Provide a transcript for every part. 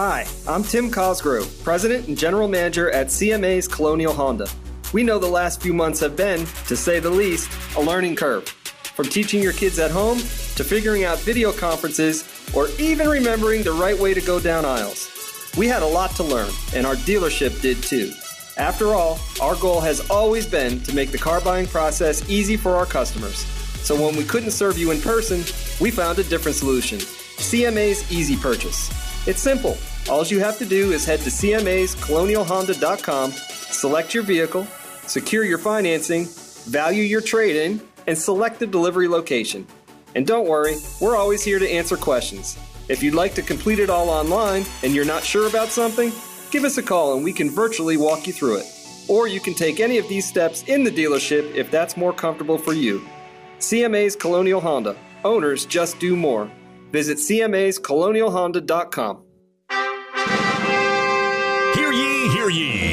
Hi, I'm Tim Cosgrove, President and General Manager at CMA's Colonial Honda. We know the last few months have been, to say the least, a learning curve. From teaching your kids at home to figuring out video conferences or even remembering the right way to go down aisles. We had a lot to learn, and our dealership did too. After all, our goal has always been to make the car buying process easy for our customers. So when we couldn't serve you in person, we found a different solution CMA's Easy Purchase. It's simple. All you have to do is head to CMA'sColonialHonda.com, select your vehicle, secure your financing, value your trade in, and select the delivery location. And don't worry, we're always here to answer questions. If you'd like to complete it all online and you're not sure about something, give us a call and we can virtually walk you through it. Or you can take any of these steps in the dealership if that's more comfortable for you. CMA's Colonial Honda. Owners just do more. Visit CMA'sColonialHonda.com. Hear ye, hear ye.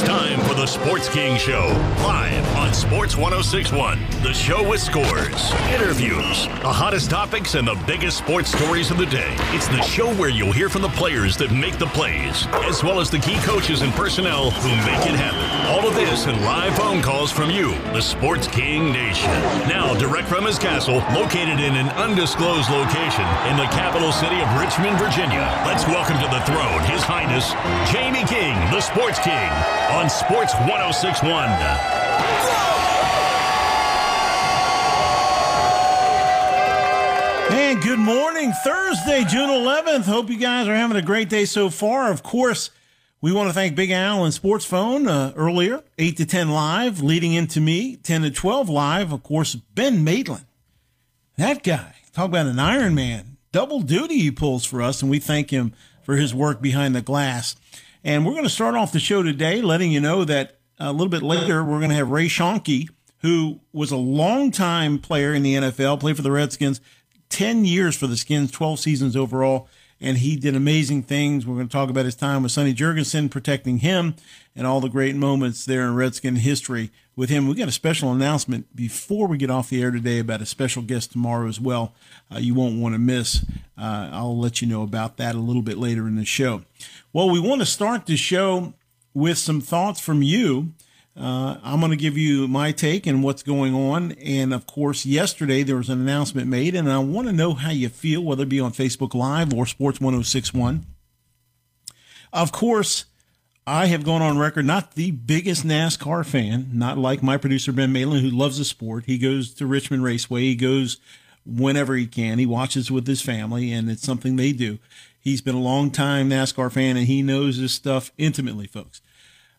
It's time for the Sports King Show, live on Sports 1061. The show with scores, interviews, the hottest topics, and the biggest sports stories of the day. It's the show where you'll hear from the players that make the plays, as well as the key coaches and personnel who make it happen. All of this and live phone calls from you, the Sports King Nation. Now, direct from his castle, located in an undisclosed location in the capital city of Richmond, Virginia. Let's welcome to the throne His Highness Jamie King, the Sports King, on Sports 1061. And good morning, Thursday, June 11th. Hope you guys are having a great day so far. Of course, we want to thank Big Al and Sports Phone uh, earlier, 8 to 10 live, leading into me, 10 to 12 live. Of course, Ben Maitland. That guy, talk about an Iron Man. Double duty he pulls for us, and we thank him for his work behind the glass. And we're going to start off the show today letting you know that a little bit later, we're going to have Ray Schoenke, who was a longtime player in the NFL, played for the Redskins, 10 years for the Skins, 12 seasons overall, and he did amazing things. We're going to talk about his time with Sonny Jurgensen, protecting him, and all the great moments there in Redskin history with him. We got a special announcement before we get off the air today about a special guest tomorrow as well. Uh, you won't want to miss. Uh, I'll let you know about that a little bit later in the show. Well, we want to start the show with some thoughts from you. Uh, I'm going to give you my take and what's going on. And of course, yesterday there was an announcement made, and I want to know how you feel, whether it be on Facebook Live or Sports 1061. Of course, I have gone on record, not the biggest NASCAR fan, not like my producer Ben Maitland, who loves the sport. He goes to Richmond Raceway, he goes whenever he can, he watches with his family, and it's something they do. He's been a long time NASCAR fan, and he knows this stuff intimately, folks.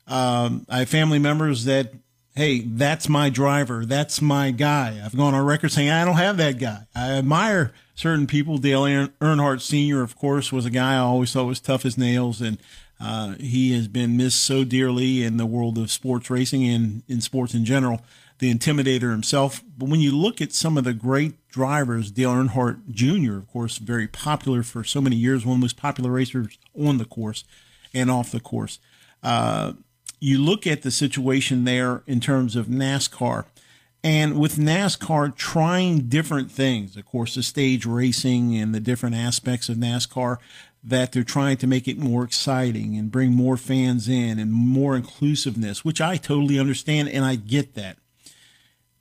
Um, I have family members that, hey, that's my driver. That's my guy. I've gone on record saying I don't have that guy. I admire certain people. Dale Earnhardt Sr., of course, was a guy I always thought was tough as nails. And uh, he has been missed so dearly in the world of sports racing and in sports in general. The intimidator himself. But when you look at some of the great drivers, Dale Earnhardt Jr., of course, very popular for so many years, one of the most popular racers on the course and off the course. Uh, you look at the situation there in terms of NASCAR. And with NASCAR trying different things, of course, the stage racing and the different aspects of NASCAR, that they're trying to make it more exciting and bring more fans in and more inclusiveness, which I totally understand and I get that.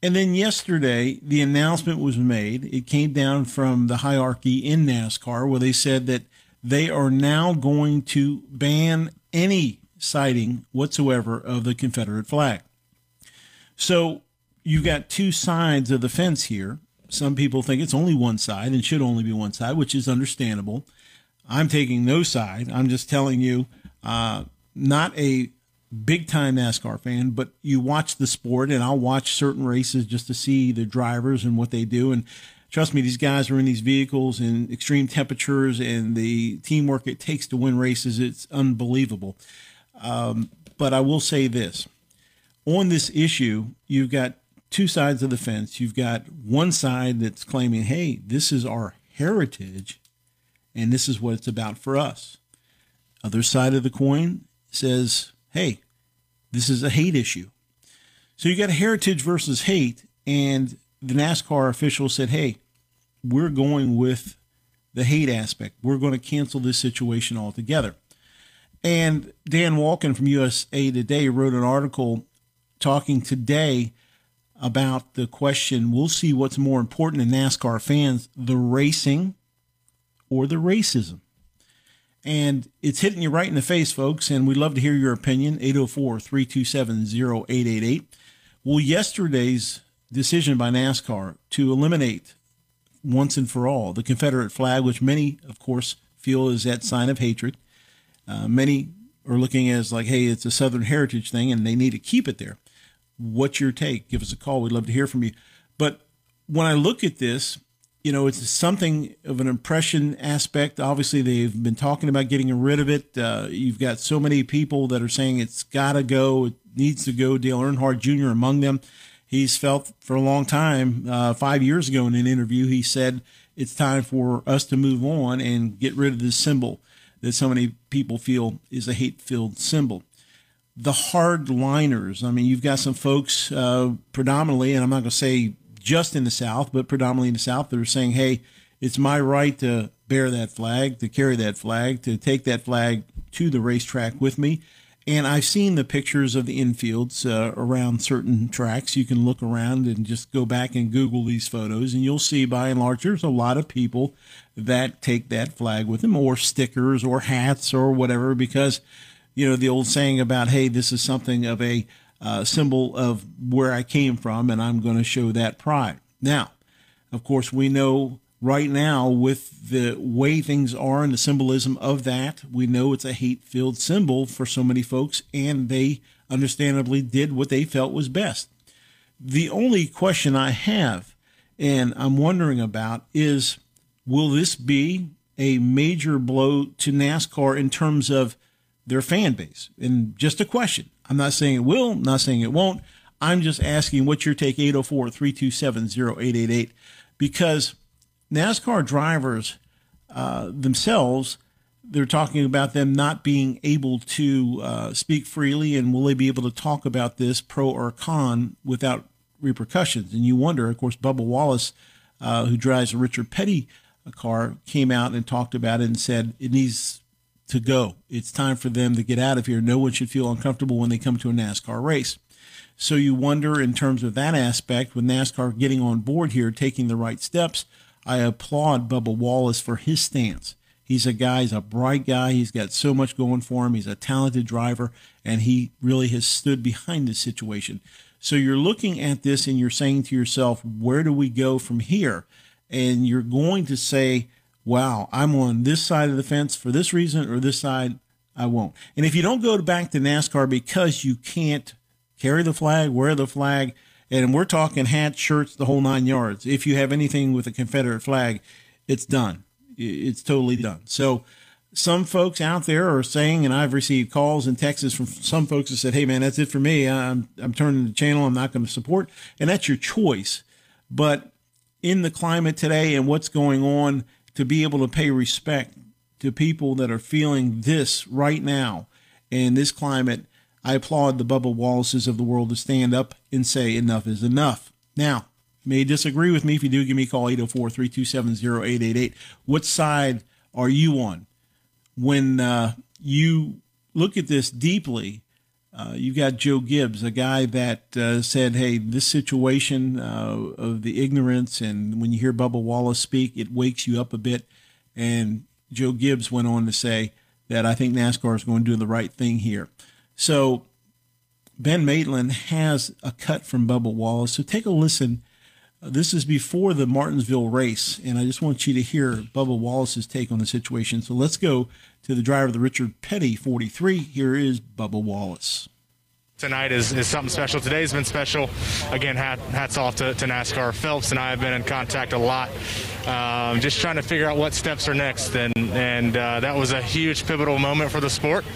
And then yesterday, the announcement was made. It came down from the hierarchy in NASCAR where they said that they are now going to ban any sighting whatsoever of the Confederate flag. So you've got two sides of the fence here. Some people think it's only one side and should only be one side, which is understandable. I'm taking no side. I'm just telling you, uh, not a big time NASCAR fan, but you watch the sport, and I'll watch certain races just to see the drivers and what they do. And trust me, these guys are in these vehicles in extreme temperatures, and the teamwork it takes to win races, it's unbelievable. Um, but I will say this on this issue, you've got two sides of the fence. You've got one side that's claiming, hey, this is our heritage and this is what it's about for us. Other side of the coin says, hey, this is a hate issue. So you got heritage versus hate. And the NASCAR official said, hey, we're going with the hate aspect. We're going to cancel this situation altogether. And Dan Wolken from USA Today wrote an article talking today about the question we'll see what's more important to NASCAR fans the racing or the racism. And it's hitting you right in the face, folks. And we'd love to hear your opinion 804 327 0888. Well, yesterday's decision by NASCAR to eliminate once and for all the Confederate flag, which many, of course, feel is that sign of hatred. Uh, many are looking as like, hey, it's a Southern heritage thing and they need to keep it there. What's your take? Give us a call. We'd love to hear from you. But when I look at this, you know, it's something of an impression aspect. Obviously, they've been talking about getting rid of it. Uh, you've got so many people that are saying it's got to go, it needs to go. Dale Earnhardt Jr. among them. He's felt for a long time, uh, five years ago in an interview, he said it's time for us to move on and get rid of this symbol that so many people feel is a hate filled symbol. The hardliners, I mean, you've got some folks uh, predominantly, and I'm not going to say just in the South, but predominantly in the South, that are saying, hey, it's my right to bear that flag, to carry that flag, to take that flag to the racetrack with me. And I've seen the pictures of the infields uh, around certain tracks. You can look around and just go back and Google these photos, and you'll see by and large there's a lot of people that take that flag with them, or stickers, or hats, or whatever, because, you know, the old saying about, hey, this is something of a uh, symbol of where I came from, and I'm going to show that pride. Now, of course, we know right now with the way things are and the symbolism of that, we know it's a hate filled symbol for so many folks, and they understandably did what they felt was best. The only question I have, and I'm wondering about, is will this be a major blow to NASCAR in terms of their fan base? And just a question. I'm not saying it will, not saying it won't. I'm just asking what's your take 804 327 0888 because NASCAR drivers uh, themselves, they're talking about them not being able to uh, speak freely and will they be able to talk about this pro or con without repercussions? And you wonder, of course, Bubba Wallace, uh, who drives a Richard Petty car, came out and talked about it and said it needs to go. It's time for them to get out of here. No one should feel uncomfortable when they come to a NASCAR race. So you wonder, in terms of that aspect, with NASCAR getting on board here, taking the right steps, I applaud Bubba Wallace for his stance. He's a guy, he's a bright guy. He's got so much going for him. He's a talented driver, and he really has stood behind this situation. So you're looking at this and you're saying to yourself, where do we go from here? And you're going to say, wow, I'm on this side of the fence for this reason or this side, I won't. And if you don't go back to NASCAR because you can't carry the flag, wear the flag, and we're talking hats, shirts, the whole nine yards. If you have anything with a Confederate flag, it's done. It's totally done. So some folks out there are saying, and I've received calls in Texas from some folks that said, "Hey, man, that's it for me. I'm I'm turning the channel. I'm not going to support." And that's your choice. But in the climate today and what's going on, to be able to pay respect to people that are feeling this right now in this climate, I applaud the Bubba Wallaces of the world to stand up and say enough is enough. Now, may disagree with me. If you do, give me a call 804 327 0888. What side are you on? When uh, you look at this deeply, uh, you've got Joe Gibbs, a guy that uh, said, hey, this situation uh, of the ignorance, and when you hear Bubba Wallace speak, it wakes you up a bit. And Joe Gibbs went on to say that I think NASCAR is going to do the right thing here. So Ben Maitland has a cut from Bubba Wallace. So take a listen. This is before the Martinsville race, and I just want you to hear Bubba Wallace's take on the situation. So let's go to the driver of the Richard Petty 43. Here is Bubba Wallace tonight is, is something special. Today's been special. Again, hat, hats off to, to, NASCAR. Phelps and I have been in contact a lot, um, just trying to figure out what steps are next. And, and uh, that was a huge pivotal moment for the sport.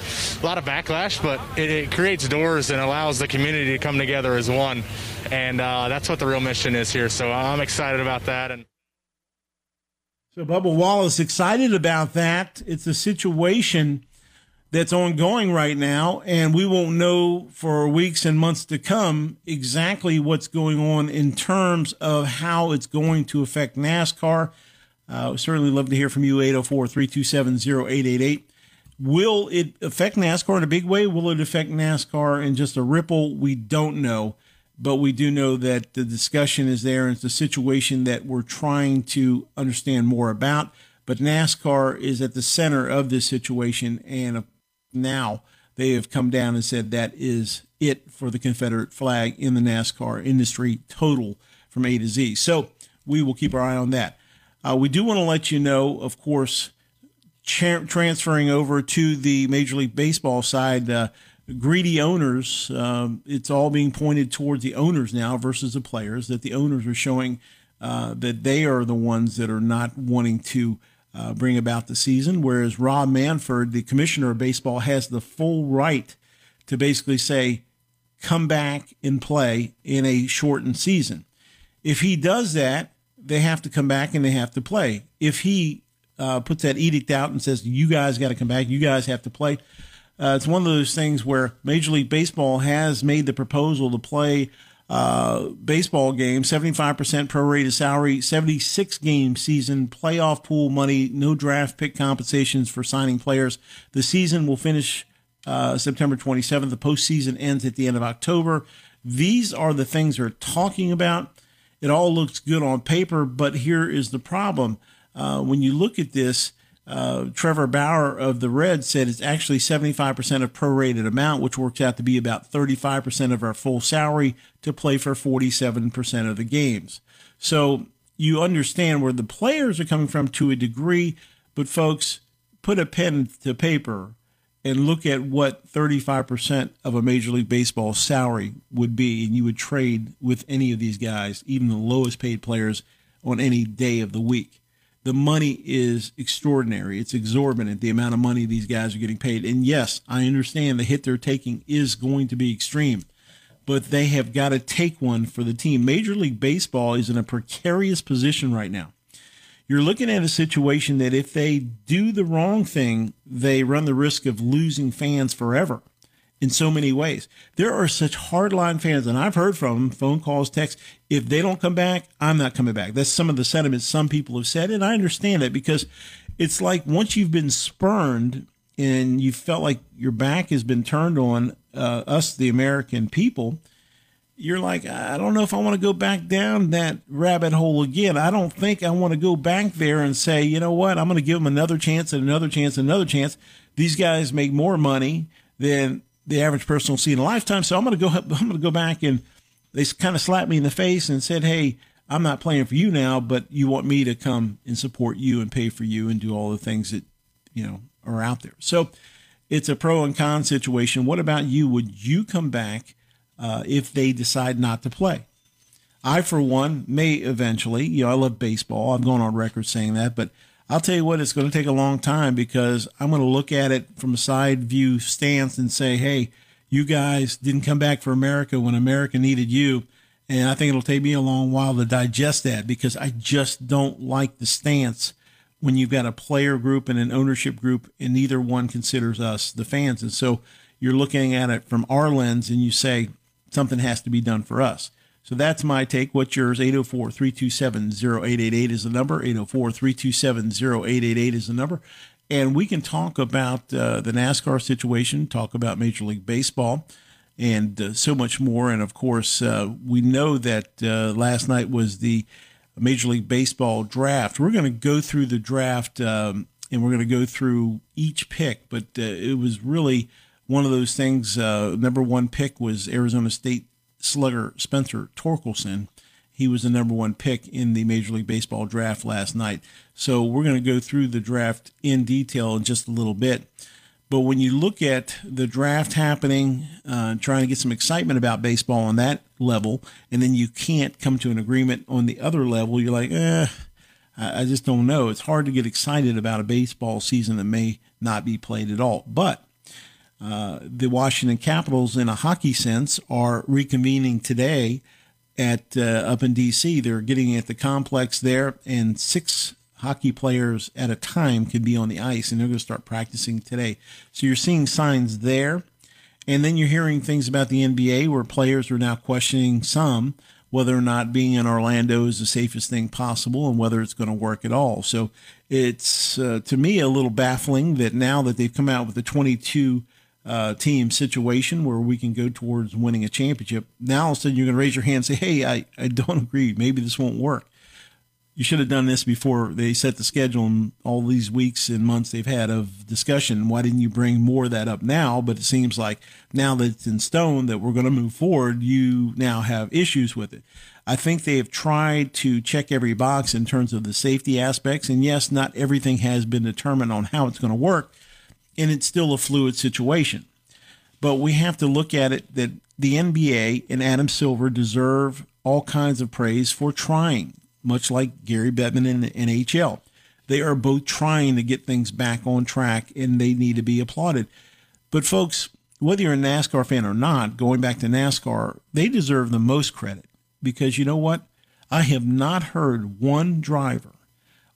A lot of backlash, but it, it creates doors and allows the community to come together as one. And uh, that's what the real mission is here. So I'm excited about that. And so Bubba Wallace excited about that. It's a situation that's ongoing right now, and we won't know for weeks and months to come exactly what's going on in terms of how it's going to affect NASCAR. Uh, certainly love to hear from you, 804 327 0888. Will it affect NASCAR in a big way? Will it affect NASCAR in just a ripple? We don't know, but we do know that the discussion is there and it's a situation that we're trying to understand more about. But NASCAR is at the center of this situation, and now they have come down and said that is it for the Confederate flag in the NASCAR industry total from A to Z. So we will keep our eye on that. Uh, we do want to let you know, of course, tra- transferring over to the Major League Baseball side, uh, greedy owners, um, it's all being pointed towards the owners now versus the players, that the owners are showing uh, that they are the ones that are not wanting to uh, bring about the season, whereas Rob Manford, the commissioner of baseball, has the full right to basically say, come back and play in a shortened season. If he does that, they have to come back and they have to play. If he uh, puts that edict out and says, you guys got to come back, you guys have to play, uh, it's one of those things where Major League Baseball has made the proposal to play uh, baseball game, 75% prorated salary, 76 game season, playoff pool money, no draft pick compensations for signing players. The season will finish uh, September 27th. The postseason ends at the end of October. These are the things they're talking about. It all looks good on paper, but here is the problem. Uh, when you look at this, uh, Trevor Bauer of the Reds said it's actually 75% of prorated amount, which works out to be about 35% of our full salary to play for 47% of the games. So you understand where the players are coming from to a degree, but folks, put a pen to paper and look at what 35% of a Major League Baseball salary would be, and you would trade with any of these guys, even the lowest paid players, on any day of the week the money is extraordinary. It's exorbitant, the amount of money these guys are getting paid. And yes, I understand the hit they're taking is going to be extreme, but they have got to take one for the team. Major League Baseball is in a precarious position right now. You're looking at a situation that if they do the wrong thing, they run the risk of losing fans forever in so many ways. There are such hardline fans, and I've heard from them, phone calls, texts. If they don't come back, I'm not coming back. That's some of the sentiments some people have said, and I understand it because it's like once you've been spurned and you felt like your back has been turned on uh, us, the American people, you're like, I don't know if I want to go back down that rabbit hole again. I don't think I want to go back there and say, you know what, I'm going to give them another chance and another chance and another chance. These guys make more money than the average person will see in a lifetime. So I'm going to go. I'm going to go back and they kind of slapped me in the face and said, "Hey, I'm not playing for you now, but you want me to come and support you and pay for you and do all the things that you know are out there." So it's a pro and con situation. What about you? Would you come back uh, if they decide not to play? I, for one, may eventually. You know, I love baseball. I've gone on record saying that, but I'll tell you what, it's going to take a long time because I'm going to look at it from a side view stance and say, hey, you guys didn't come back for America when America needed you. And I think it'll take me a long while to digest that because I just don't like the stance when you've got a player group and an ownership group and neither one considers us the fans. And so you're looking at it from our lens and you say something has to be done for us. So that's my take. What's yours? 804 327 0888 is the number. 804 327 0888 is the number. And we can talk about uh, the NASCAR situation, talk about Major League Baseball, and uh, so much more. And of course, uh, we know that uh, last night was the Major League Baseball draft. We're going to go through the draft um, and we're going to go through each pick, but uh, it was really one of those things. Uh, number one pick was Arizona State slugger Spencer Torkelson. He was the number one pick in the Major League Baseball draft last night. So we're going to go through the draft in detail in just a little bit. But when you look at the draft happening, uh, trying to get some excitement about baseball on that level, and then you can't come to an agreement on the other level, you're like, eh, I just don't know. It's hard to get excited about a baseball season that may not be played at all. But uh, the Washington Capitals, in a hockey sense, are reconvening today at uh, up in D.C. They're getting at the complex there, and six hockey players at a time can be on the ice, and they're going to start practicing today. So you're seeing signs there, and then you're hearing things about the NBA where players are now questioning some whether or not being in Orlando is the safest thing possible and whether it's going to work at all. So it's uh, to me a little baffling that now that they've come out with a 22 uh, team situation where we can go towards winning a championship, now all of a sudden you're going to raise your hand and say, "Hey, I, I don't agree. Maybe this won't work." you should have done this before they set the schedule and all these weeks and months they've had of discussion. Why didn't you bring more of that up now? But it seems like now that it's in stone that we're going to move forward, you now have issues with it. I think they have tried to check every box in terms of the safety aspects. And yes, not everything has been determined on how it's going to work. And it's still a fluid situation. But we have to look at it that the NBA and Adam Silver deserve all kinds of praise for trying much like Gary Bettman in the NHL. They are both trying to get things back on track and they need to be applauded. But, folks, whether you're a NASCAR fan or not, going back to NASCAR, they deserve the most credit because you know what? I have not heard one driver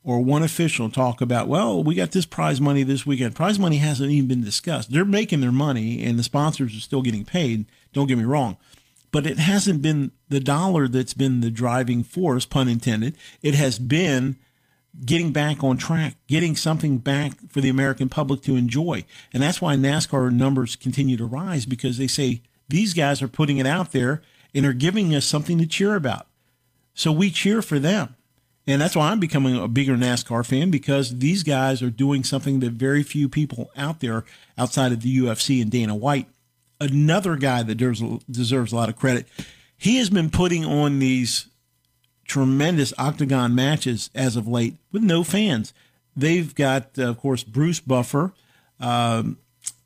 or one official talk about, well, we got this prize money this weekend. Prize money hasn't even been discussed. They're making their money and the sponsors are still getting paid. Don't get me wrong but it hasn't been the dollar that's been the driving force, pun intended. It has been getting back on track, getting something back for the American public to enjoy. And that's why NASCAR numbers continue to rise because they say these guys are putting it out there and are giving us something to cheer about. So we cheer for them. And that's why I'm becoming a bigger NASCAR fan because these guys are doing something that very few people out there outside of the UFC and Dana White another guy that deserves, a lot of credit. He has been putting on these tremendous octagon matches as of late with no fans. They've got, of course, Bruce Buffer um,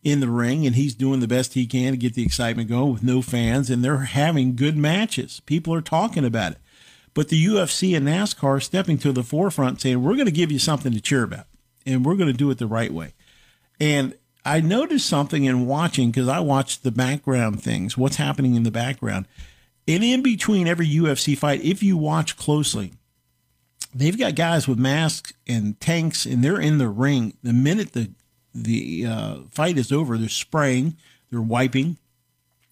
in the ring, and he's doing the best he can to get the excitement going with no fans, and they're having good matches. People are talking about it. But the UFC and NASCAR stepping to the forefront saying, we're going to give you something to cheer about, and we're going to do it the right way. And I noticed something in watching because I watched the background things, what's happening in the background. And in between every UFC fight, if you watch closely, they've got guys with masks and tanks, and they're in the ring. The minute the the uh, fight is over, they're spraying, they're wiping.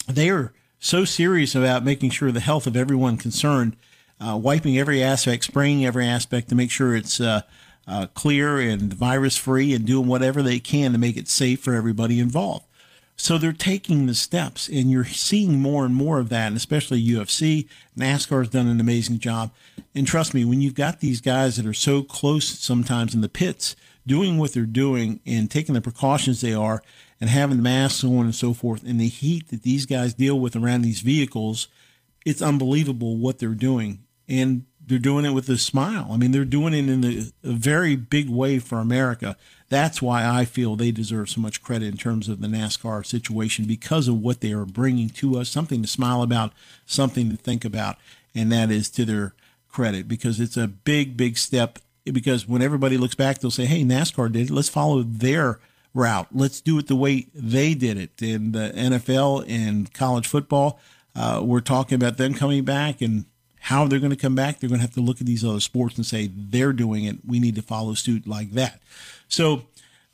They are so serious about making sure the health of everyone concerned, uh, wiping every aspect, spraying every aspect to make sure it's uh, uh, clear and virus free and doing whatever they can to make it safe for everybody involved. So they're taking the steps, and you're seeing more and more of that, and especially UFC. NASCAR has done an amazing job. And trust me, when you've got these guys that are so close sometimes in the pits, doing what they're doing and taking the precautions they are, and having the masks on and so forth, and the heat that these guys deal with around these vehicles, it's unbelievable what they're doing. And they're doing it with a smile. I mean, they're doing it in a, a, very big way for America. That's why I feel they deserve so much credit in terms of the NASCAR situation because of what they are bringing to us, something to smile about, something to think about, and that is to their credit because it's a big, big step. Because when everybody looks back, they'll say, hey, NASCAR did it. Let's follow their route. Let's do it the way they did it. In the NFL and college football, uh, we're talking about them coming back and how they're going to come back, they're going to have to look at these other sports and say they're doing it. We need to follow suit like that. So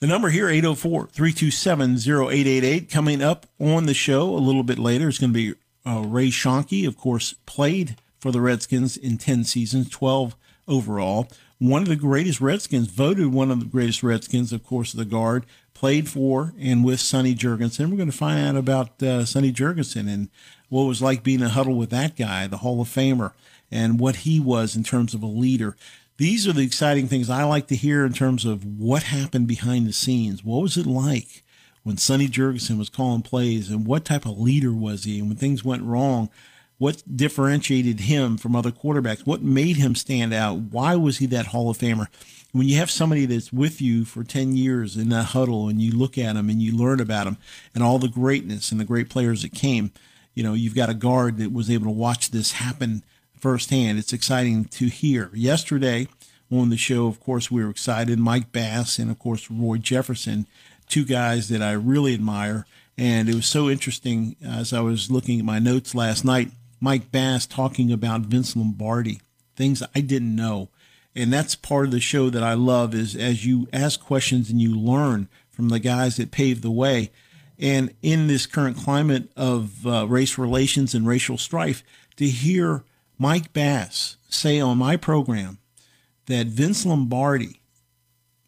the number here, 804 327 0888, coming up on the show a little bit later is going to be uh, Ray Schoenke, of course, played for the Redskins in 10 seasons, 12 overall. One of the greatest Redskins, voted one of the greatest Redskins, of course, the guard, played for and with Sonny Jurgensen. We're going to find out about uh, Sonny Jurgensen and what it was like being in a huddle with that guy, the Hall of Famer, and what he was in terms of a leader. These are the exciting things I like to hear in terms of what happened behind the scenes. What was it like when Sonny Jurgensen was calling plays, and what type of leader was he? And when things went wrong, what differentiated him from other quarterbacks? What made him stand out? Why was he that Hall of Famer? When you have somebody that's with you for 10 years in that huddle and you look at him and you learn about him and all the greatness and the great players that came, you know, you've got a guard that was able to watch this happen firsthand. It's exciting to hear. Yesterday on the show, of course, we were excited. Mike Bass and, of course, Roy Jefferson, two guys that I really admire. And it was so interesting uh, as I was looking at my notes last night. Mike Bass talking about Vince Lombardi, things I didn't know. And that's part of the show that I love is as you ask questions and you learn from the guys that paved the way. And in this current climate of uh, race relations and racial strife, to hear Mike Bass say on my program that Vince Lombardi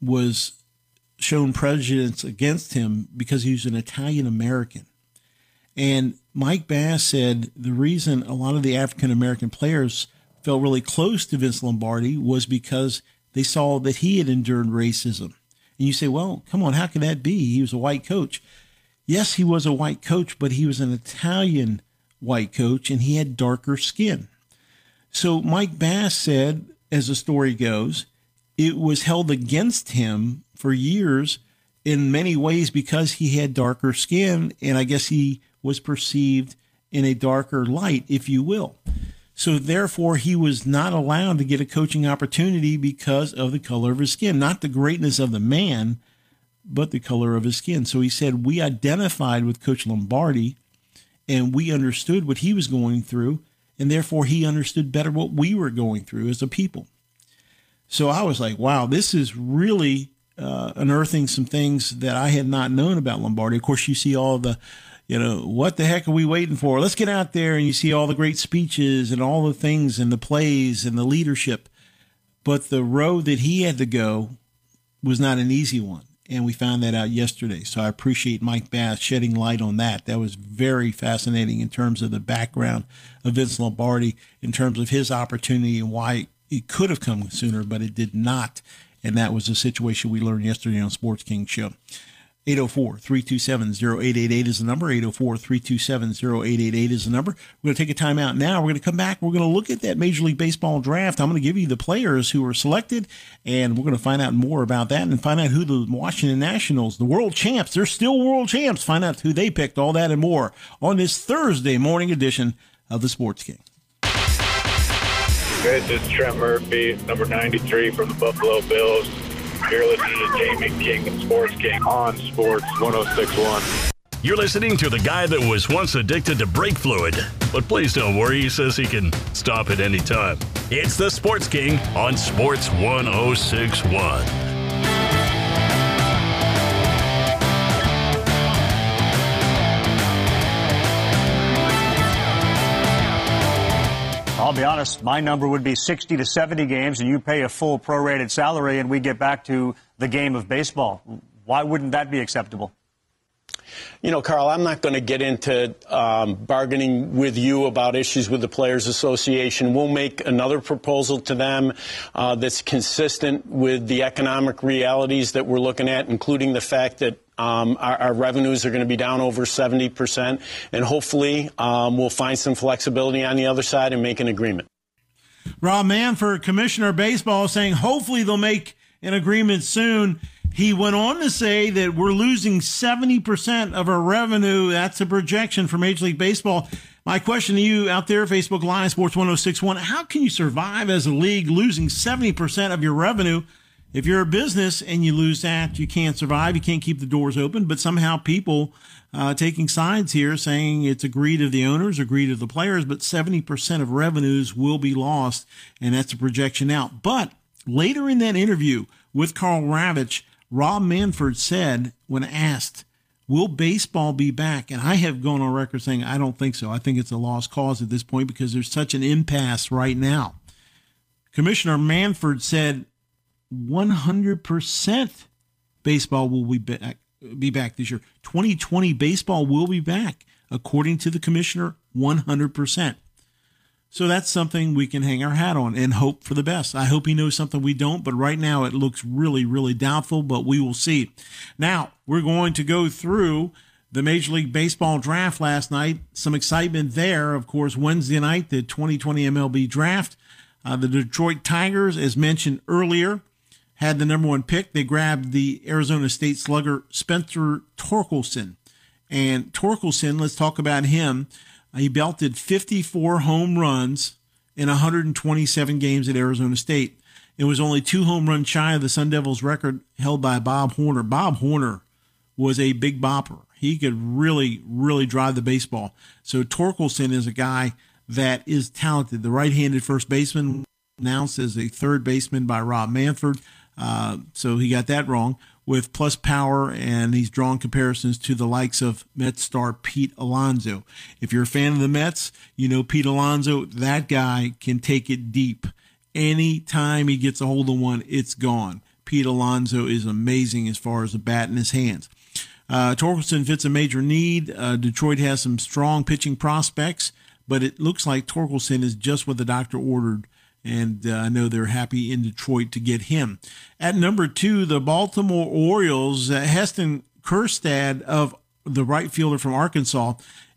was shown prejudice against him because he was an Italian American. And Mike Bass said the reason a lot of the African American players felt really close to Vince Lombardi was because they saw that he had endured racism. And you say, well, come on, how could that be? He was a white coach. Yes, he was a white coach, but he was an Italian white coach and he had darker skin. So Mike Bass said, as the story goes, it was held against him for years in many ways because he had darker skin. And I guess he was perceived in a darker light, if you will. So therefore, he was not allowed to get a coaching opportunity because of the color of his skin, not the greatness of the man, but the color of his skin. So he said, we identified with Coach Lombardi and we understood what he was going through. And therefore, he understood better what we were going through as a people. So I was like, wow, this is really uh, unearthing some things that I had not known about Lombardi. Of course, you see all the, you know, what the heck are we waiting for? Let's get out there and you see all the great speeches and all the things and the plays and the leadership. But the road that he had to go was not an easy one. And we found that out yesterday. So I appreciate Mike Bass shedding light on that. That was very fascinating in terms of the background of Vince Lombardi, in terms of his opportunity and why it could have come sooner, but it did not. And that was the situation we learned yesterday on Sports King Show. 804 327 0888 is the number. 804 327 0888 is the number. We're going to take a time out now. We're going to come back. We're going to look at that Major League Baseball draft. I'm going to give you the players who were selected, and we're going to find out more about that and find out who the Washington Nationals, the world champs, they're still world champs, find out who they picked, all that and more on this Thursday morning edition of the Sports King. This is Trent Murphy, number 93 from the Buffalo Bills. You're listening to Sports King on Sports 1061. You're listening to the guy that was once addicted to brake fluid. But please don't worry, he says he can stop at any time. It's the Sports King on Sports 1061. I'll be honest, my number would be 60 to 70 games, and you pay a full prorated salary, and we get back to the game of baseball. Why wouldn't that be acceptable? You know, Karl, I'm not going to get into um, bargaining with you about issues with the Players Association. We'll make another proposal to them uh, that's consistent with the economic realities that we're looking at, including the fact that um, our, our, revenues are going to be down over 70%, and hopefully um, we'll find some flexibility on the other side and make an agreement. Rob Manfred, Commissioner Baseball, saying hopefully they'll make an agreement soon. He went on to say that we're losing 70% of our revenue. That's a projection for Major League Baseball. My question to you out there, Facebook Live, Sports 1061, how can you survive as a league losing 70% of your revenue? If you're a business and you lose that, you can't survive. You can't keep the doors open. But somehow people uh, taking sides here saying it's a greed of the owners or greed of the players, but 70% of revenues will be lost. And that's a projection out. But later in that interview with Karl Ravech, Rob Manford said when asked, Will baseball be back? And I have gone on record saying I don't think so. I think it's a lost cause at this point because there's such an impasse right now. Commissioner Manford said 100% baseball will be back, be back this year. 2020 baseball will be back, according to the commissioner, 100%. So that's something we can hang our hat on and hope for the best. I hope he knows something we don't, but right now it looks really, really doubtful, but we will see. Now, we're going to go through the Major League Baseball draft last night. Some excitement there. Of course, Wednesday night, the 2020 MLB draft. Uh, the Detroit Tigers, as mentioned earlier, had the number one pick. They grabbed the Arizona State slugger Spencer Torkelson. And Torkelson, let's talk about him. He belted 54 home runs in 127 games at Arizona State. It was only two home runs shy of the Sun Devils record held by Bob Horner. Bob Horner was a big bopper. He could really, really drive the baseball. So Torkelson is a guy that is talented. The right-handed first baseman announced as a third baseman by Rob Manford. Uh, so he got that wrong. With plus power, and he's drawn comparisons to the likes of Mets star Pete Alonso. If you're a fan of the Mets, you know Pete Alonso, that guy can take it deep. Anytime he gets a hold of one, it's gone. Pete Alonso is amazing as far as the bat in his hands. Uh, Torkelson fits a major need. Uh, Detroit has some strong pitching prospects, but it looks like Torkelson is just what the doctor ordered and uh, I know they're happy in Detroit to get him. At number two, the Baltimore Orioles, uh, Heston Kjerstad of the right fielder from Arkansas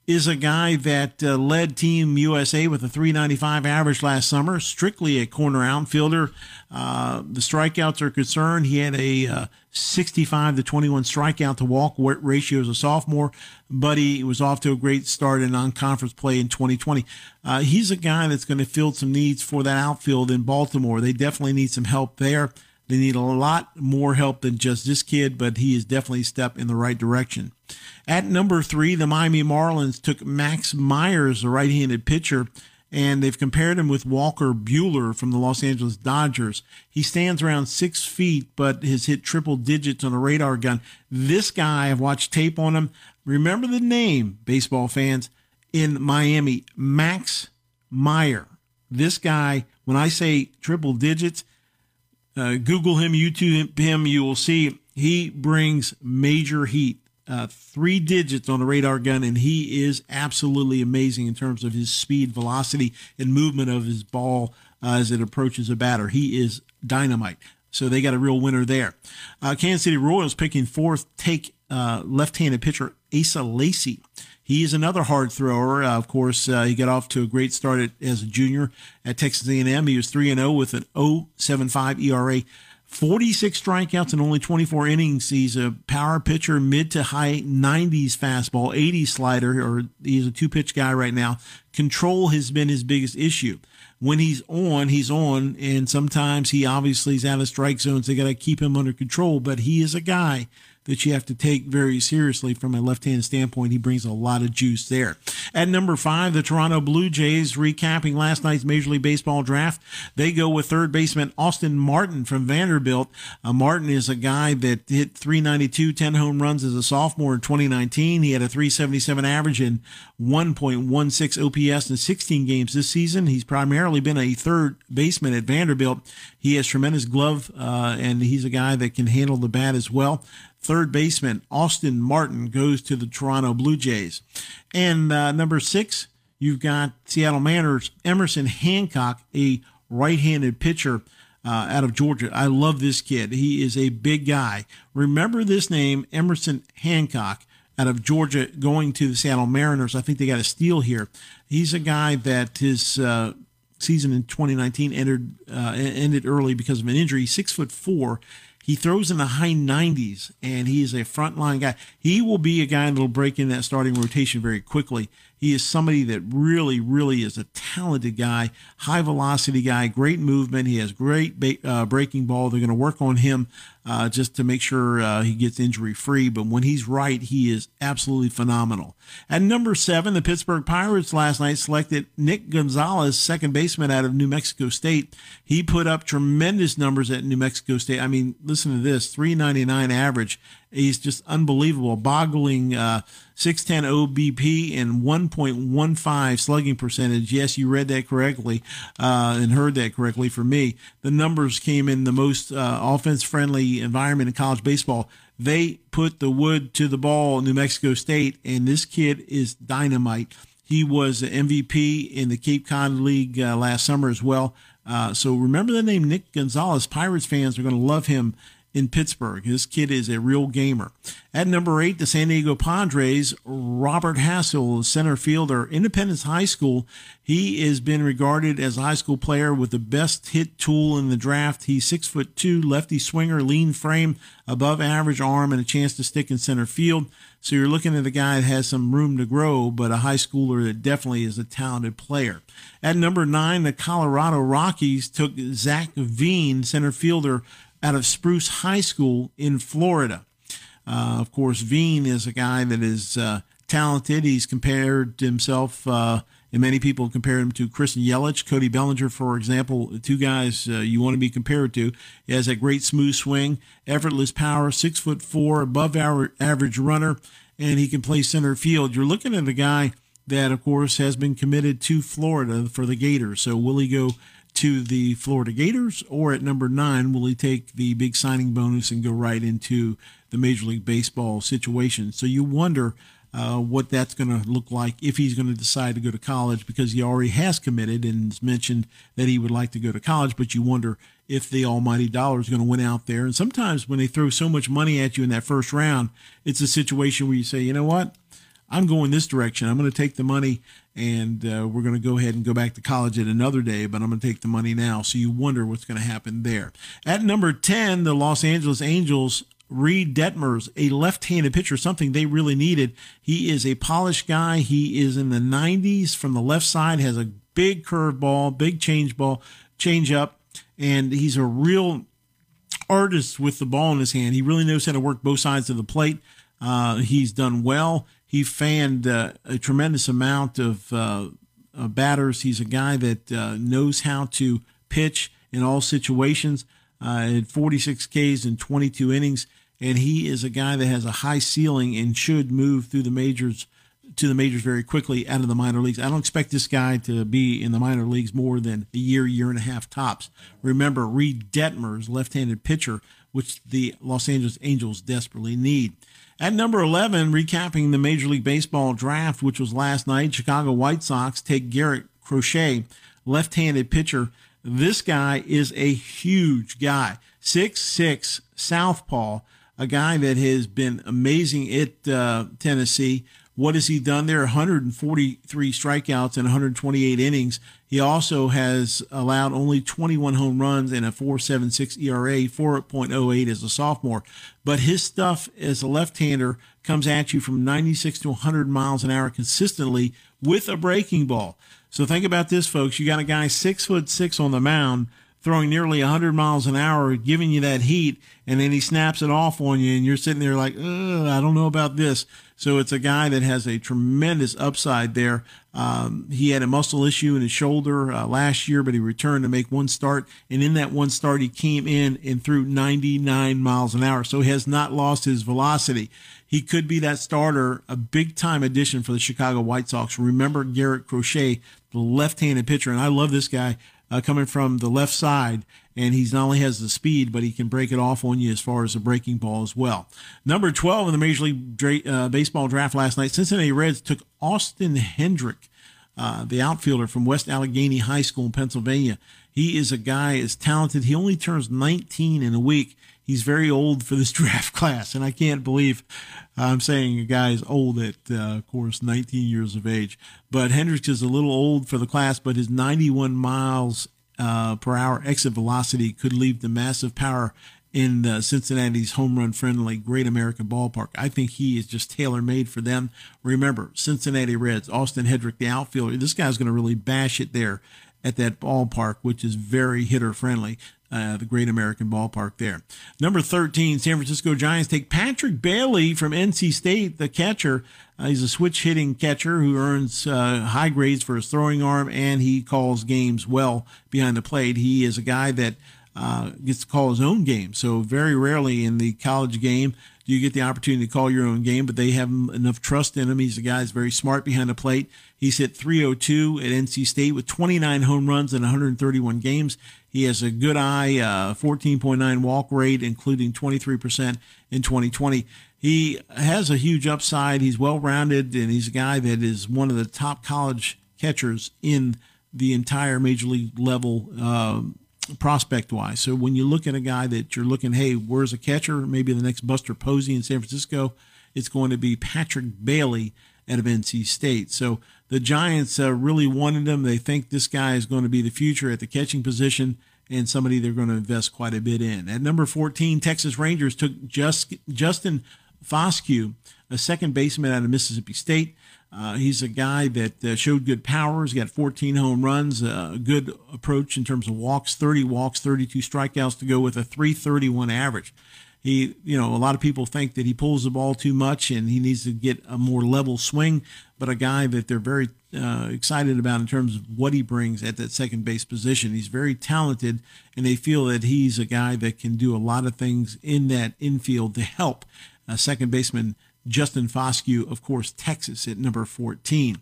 is a guy that uh, led Team USA with a 395 average last summer, strictly a corner outfielder. Uh, the strikeouts are concerned. He had a uh, 65 to 21 strikeout to walk ratio as a sophomore, but he was off to a great start in non-conference play in 2020. Uh, he's a guy that's going to fill some needs for that outfield in Baltimore. They definitely need some help there. They need a lot more help than just this kid, but he is definitely a step in the right direction. At number three, the Miami Marlins took Max Myers, the right handed pitcher, and they've compared him with Walker Buehler from the Los Angeles Dodgers. He stands around six feet, but has hit triple digits on a radar gun. This guy, I've watched tape on him. Remember the name, baseball fans, in Miami, Max Meyer. This guy, when I say triple digits, uh, Google him, YouTube him, you will see he brings major heat. Uh, three digits on the radar gun, and he is absolutely amazing in terms of his speed, velocity, and movement of his ball uh, as it approaches a batter. He is dynamite. So they got a real winner there. Uh, Kansas City Royals picking fourth take uh, left-handed pitcher Asa Lacy. He is another hard thrower. Uh, of course, uh, he got off to a great start at, as a junior at Texas A&M. He was 3 and 0 with an 0.75 ERA. 46 strikeouts and only 24 innings. He's a power pitcher, mid to high 90s fastball, 80 slider, or he's a two pitch guy right now. Control has been his biggest issue. When he's on, he's on, and sometimes he obviously is out of strike zones. They got to keep him under control, but he is a guy that you have to take very seriously from a left hand standpoint. He brings a lot of juice there. At number five, the Toronto Blue Jays, recapping last night's Major League Baseball draft, they go with third baseman Austin Martin from Vanderbilt. Uh, Martin is a guy that hit 392, 10 home runs as a sophomore in 2019. He had a 377 average and 1.16 OPS in 16 games this season. He's primarily been a third baseman at Vanderbilt. He has tremendous glove, uh, and he's a guy that can handle the bat as well. Third baseman Austin Martin goes to the Toronto Blue Jays. And uh, number six, you've got Seattle Mariners Emerson Hancock, a right handed pitcher. Uh, out of Georgia. I love this kid. He is a big guy. Remember this name, Emerson Hancock, out of Georgia, going to the Seattle Mariners. I think they got a steal here. He's a guy that his uh, season in 2019 entered uh, ended early because of an injury. Six foot four, he throws in the high 90s, and he is a frontline guy. He will be a guy that will break in that starting rotation very quickly. He is somebody that really, really is a talented guy, high velocity guy, great movement. He has great uh, breaking ball. They're going to work on him uh, just to make sure uh, he gets injury free. But when he's right, he is absolutely phenomenal. At number seven, the Pittsburgh Pirates last night selected Nick Gonzalez, second baseman out of New Mexico State. He put up tremendous numbers at New Mexico State. I mean, listen to this 399 average He's just unbelievable, boggling uh, 610 OBP and 1.15 slugging percentage. Yes, you read that correctly uh, and heard that correctly for me. The numbers came in the most uh, offense friendly environment in college baseball. They put the wood to the ball New Mexico State, and this kid is dynamite. He was an MVP in the Cape Cod League uh, last summer as well. Uh, so remember the name Nick Gonzalez. Pirates fans are going to love him in Pittsburgh. This kid is a real gamer. At number eight, the San Diego Padres, Robert Hassell, center fielder, Independence High School. He has been regarded as a high school player with the best hit tool in the draft. He's six foot two, lefty swinger, lean frame, above average arm, and a chance to stick in center field. So you're looking at a guy that has some room to grow, but a high schooler that definitely is a talented player. At number nine, the Colorado Rockies took Zac Veen, center fielder out of Spruce High School in Florida. Uh, of course, Veen is a guy that is uh, talented. He's compared himself uh, and many people compare him to Christian Yelich, Cody Bellinger, for example, two guys uh, you want to be compared to. He has a great smooth swing, effortless power, six foot four, above our average runner, and he can play center field. You're looking at a guy that, of course, has been committed to Florida for the Gators. So will he go to the Florida Gators, or at number nine, will he take the big signing bonus and go right into the Major League Baseball situation? So you wonder uh, what that's going to look like if he's going to decide to go to college because he already has committed and mentioned that he would like to go to college. But you wonder if the almighty dollar is going to win out there. And sometimes when they throw so much money at you in that first round, it's a situation where you say, you know what? I'm going this direction. I'm going to take the money and uh, we're going to go ahead and go back to college at another day, but I'm going to take the money now. So you wonder what's going to happen there. At number 10, the Los Angeles Angels Reid Detmers, a left-handed pitcher, something they really needed. He is a polished guy. He is in the 90s from the left side, has a big curveball, big change ball, change up, and he's a real artist with the ball in his hand. He really knows how to work both sides of the plate. Uh, he's done well. He fanned uh, a tremendous amount of uh, batters. He's a guy that uh, knows how to pitch in all situations. Uh, had 46 Ks in 22 innings and he is a guy that has a high ceiling and should move through the majors to the majors very quickly out of the minor leagues. I don't expect this guy to be in the minor leagues more than a year, year and a half tops. Remember, Reid Detmers, left-handed pitcher, which the Los Angeles Angels desperately need. At number 11, recapping the Major League Baseball draft, which was last night, Chicago White Sox take Garrett Crochet, left-handed pitcher. This guy is a huge guy, six six southpaw a guy that has been amazing at uh, Tennessee. What has he done there? 143 strikeouts and 128 innings. He also has allowed only 21 home runs and a 4.76 ERA, 4.08 as a sophomore. But his stuff as a left-hander comes at you from 96 to 100 miles an hour consistently with a breaking ball. So think about this, folks. You got a guy six foot six on the mound throwing nearly 100 miles an hour, giving you that heat, and then he snaps it off on you, and you're sitting there like, I don't know about this. So it's a guy that has a tremendous upside there. Um, he had a muscle issue in his shoulder uh, last year, but he returned to make one start, and in that one start, he came in and threw 99 miles an hour. So he has not lost his velocity. He could be that starter, a big time addition for the Chicago White Sox. Remember Garrett Crochet, the left handed pitcher, and I love this guy uh, coming from the left side. And he's not only has the speed, but he can break it off on you as far as a breaking ball as well. Number 12 in the Major League dra- uh, Baseball draft last night, Cincinnati Reds took Austin Hendrick, uh, the outfielder from West Allegheny High School in Pennsylvania. He is a guy as talented. He only turns 19 in a week. He's very old for this draft class, and I can't believe I'm saying a guy is old at, uh, of course, 19 years of age. But Hendricks is a little old for the class, but his 91 miles uh, per hour exit velocity could leave the massive power in uh, Cincinnati's home run friendly Great American Ballpark. I think he is just tailor made for them. Remember, Cincinnati Reds, Austin Hendrick, the outfielder. This guy's going to really bash it there at that ballpark, which is very hitter friendly. Uh, the Great American Ballpark there. Number 13, San Francisco Giants take Patrick Bailey from NC State, the catcher. Uh, he's a switch hitting catcher who earns uh, high grades for his throwing arm and he calls games well behind the plate. He is a guy that uh, gets to call his own game. So very rarely in the college game do you get the opportunity to call your own game, but they have enough trust in him. He's a guy that's very smart behind the plate. He's hit 302 at NC State with 29 home runs in 131 games. He has a good eye, uh, 14.9 walk rate, including 23% in 2020. He has a huge upside. He's well rounded, and he's a guy that is one of the top college catchers in the entire major league level uh, prospect wise. So when you look at a guy that you're looking, hey, where's a catcher? Maybe the next Buster Posey in San Francisco. It's going to be Patrick Bailey out of NC State. So the Giants uh, really wanted him. They think this guy is going to be the future at the catching position and somebody they're going to invest quite a bit in. At number 14, Texas Rangers took Just, Justin Foscue, a second baseman out of Mississippi State. Uh, he's a guy that uh, showed good power. He's got 14 home runs, uh, a good approach in terms of walks, 30 walks, 32 strikeouts to go with a 331 average. He, you know, a lot of people think that he pulls the ball too much and he needs to get a more level swing, but a guy that they're very uh, excited about in terms of what he brings at that second base position. He's very talented, and they feel that he's a guy that can do a lot of things in that infield to help uh, second baseman Justin Foscue, of course, Texas at number 14.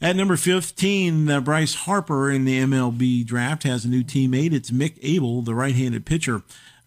At number 15, uh, Bryce Harper in the MLB draft has a new teammate. It's Mick Abel, the right handed pitcher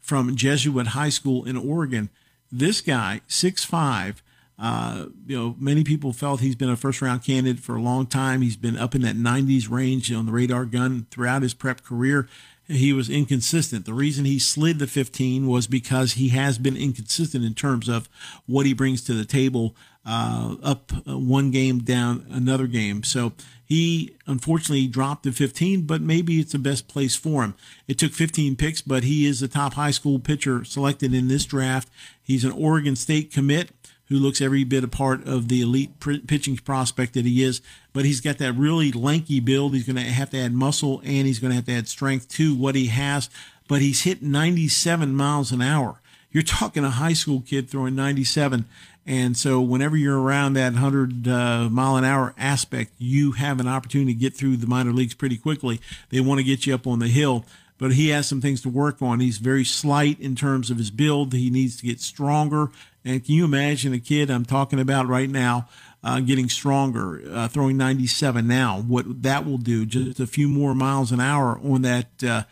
from Jesuit High School in Oregon. This guy, 6'5, uh, you know, many people felt he's been a first round candidate for a long time. He's been up in that 90s range on the radar gun throughout his prep career he was inconsistent. The reason he slid the 15 was because he has been inconsistent in terms of what he brings to the table, uh, up uh, one game, down another game. So he unfortunately dropped to 15, but maybe it's the best place for him. It took 15 picks, but he is the top high school pitcher selected in this draft. He's an Oregon State commit who looks every bit a part of the elite pitching prospect that he is. But he's got that really lanky build. He's going to have to add muscle and he's going to have to add strength to what he has. But he's hit 97 miles an hour. You're talking a high school kid throwing 97. And so, whenever you're around that 100 uh, mile an hour aspect, you have an opportunity to get through the minor leagues pretty quickly. They want to get you up on the hill but he has some things to work on. He's very slight in terms of his build. He needs to get stronger and can you imagine a kid I'm talking about right now uh, getting stronger, uh, throwing 97 now? What that will do, just a few more miles an hour on that uh,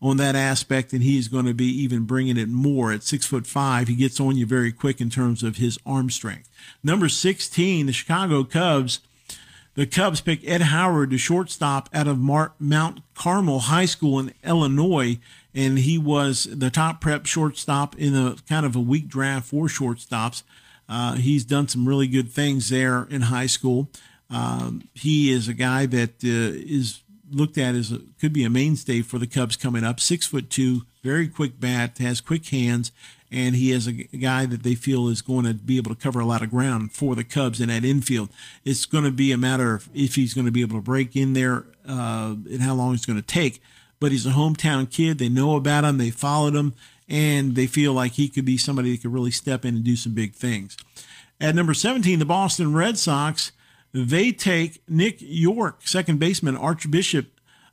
on that aspect, and he's going to be even bringing it more at six foot five. He gets on you very quick in terms of his arm strength. Number 16, the Chicago Cubs. The Cubs pick Ed Howard, the shortstop out of Mount Carmel High School in Illinois and he was the top prep shortstop in a kind of a weak draft for shortstops. Uh, he's done some really good things there in high school. Um, he is a guy that uh, is looked at as a, could be a mainstay for the Cubs coming up. Six foot two, very quick bat, has quick hands, and he is a guy that they feel is going to be able to cover a lot of ground for the Cubs in that infield. It's going to be a matter of if he's going to be able to break in there uh, and how long it's going to take but he's a hometown kid. They know about him, they followed him, and they feel like he could be somebody that could really step in and do some big things. At number 17, the Boston Red Sox, they take Nick Yorke, second baseman, Archbishop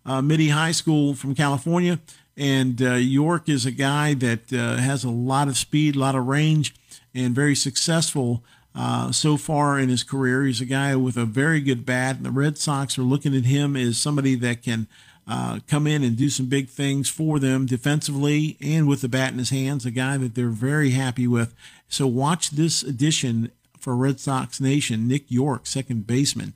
uh, High School from California. And uh, Yorke is a guy that uh, has a lot of speed, a lot of range, and very successful uh, so far in his career. He's a guy with a very good bat, and the Red Sox are looking at him as somebody that can uh, come in and do some big things for them defensively and with the bat in his hands, a guy that they're very happy with. So watch this addition for Red Sox Nation. Nick Yorke, second baseman,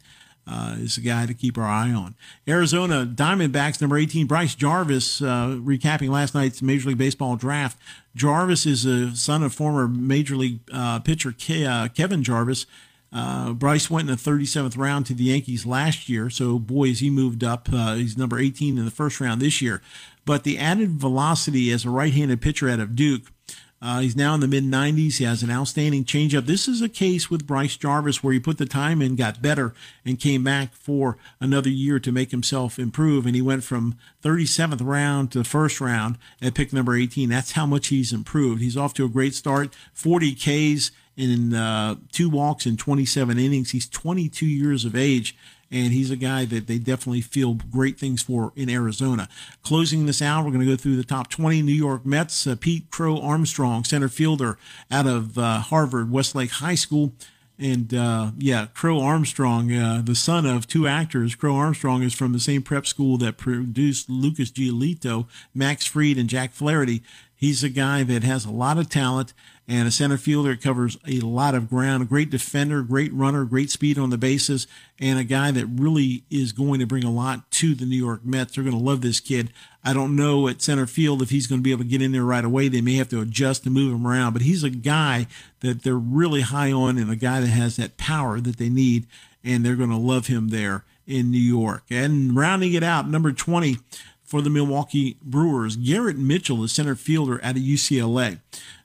uh, is a guy to keep our eye on. Arizona Diamondbacks, number 18, Bryce Jarvis, uh, recapping last night's Major League Baseball draft. Jarvis is a son of former Major League uh, pitcher Ke- uh, Kevin Jarvis. Uh, Bryce went in the 37th round to the Yankees last year, so boy, has he moved up. Uh, he's number 18 in the first round this year. But the added velocity as a right handed pitcher out of Duke, uh, he's now in the mid 90s. He has an outstanding changeup. This is a case with Bryce Jarvis where he put the time in, got better, and came back for another year to make himself improve. And he went from 37th round to first round at pick number 18. That's how much he's improved. He's off to a great start 40 Ks in uh, two walks in 27 innings. He's 22 years of age, and he's a guy that they definitely feel great things for in Arizona. Closing this out, we're going to go through the top 20 New York Mets. Uh, Pete Crow Armstrong, center fielder out of uh, Harvard Westlake High School. And uh, yeah, Crow Armstrong, uh, the son of two actors, Crow Armstrong is from the same prep school that produced Lucas Giolito, Max Fried, and Jack Flaherty. He's a guy that has a lot of talent and a center fielder covers a lot of ground. A great defender, great runner, great speed on the bases, and a guy that really is going to bring a lot to the New York Mets. They're going to love this kid. I don't know at center field if he's going to be able to get in there right away. They may have to adjust to move him around, but he's a guy that they're really high on and a guy that has that power that they need, and they're going to love him there in New York. And rounding it out, number 20 for the Milwaukee Brewers, Garrett Mitchell, the center fielder at UCLA.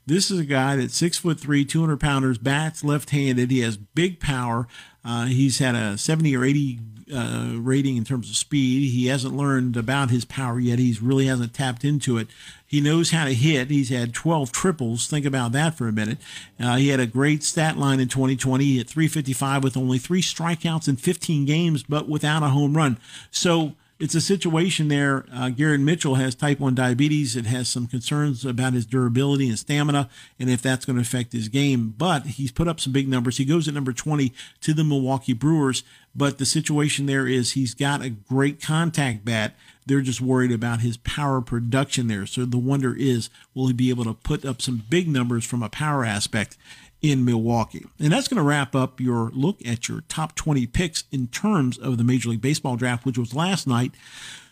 This is a guy that's six foot three, 200 pounders, bats left handed. He has big power. Uh, he's had a 70 or 80 uh, rating in terms of speed. He hasn't learned about his power yet. He really hasn't tapped into it. He knows how to hit. He's had 12 triples. Think about that for a minute. Uh, he had a great stat line in 2020. He hit 355 with only three strikeouts in 15 games, but without a home run. So it's a situation there. Uh, Garrett Mitchell has type 1 diabetes. It has some concerns about his durability and stamina and if that's going to affect his game. But he's put up some big numbers. He goes at number 20 to the Milwaukee Brewers. But the situation there is he's got a great contact bat. They're just worried about his power production there. So the wonder is, will he be able to put up some big numbers from a power aspect? In Milwaukee. And that's going to wrap up your look at your top 20 picks in terms of the Major League Baseball draft, which was last night.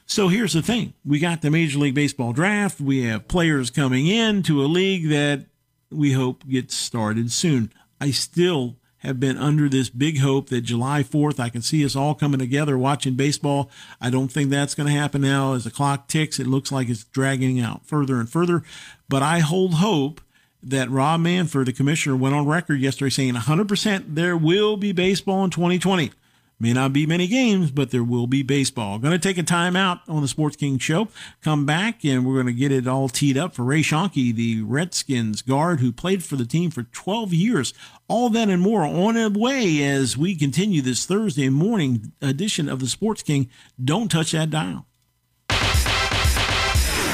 So here's the thing we got the Major League Baseball draft. We have players coming in to a league that we hope gets started soon. I still have been under this big hope that July 4th, I can see us all coming together watching baseball. I don't think that's going to happen now. As the clock ticks, it looks like it's dragging out further and further. But I hold hope that Rob Manfred, the commissioner, went on record yesterday saying 100% there will be baseball in 2020. May not be many games, but there will be baseball. Going to take a time out on the Sports King show. Come back and we're going to get it all teed up for Ray Schoenke, the Redskins guard who played for the team for 12 years. All that and more on the way as we continue this Thursday morning edition of the Sports King. Don't touch that dial.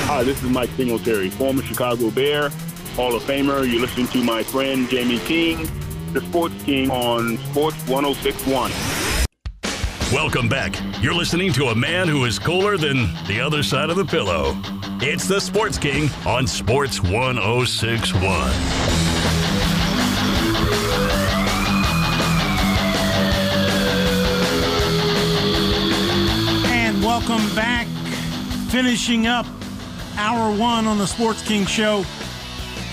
Hi, this is Mike Singletary, former Chicago Bear Hall of Famer. You're listening to my friend Jamie King, the Sports King on Sports 1061. Welcome back. You're listening to a man who is cooler than the other side of the pillow. It's the Sports King on Sports 1061. And welcome back. Finishing up hour one on the Sports King Show.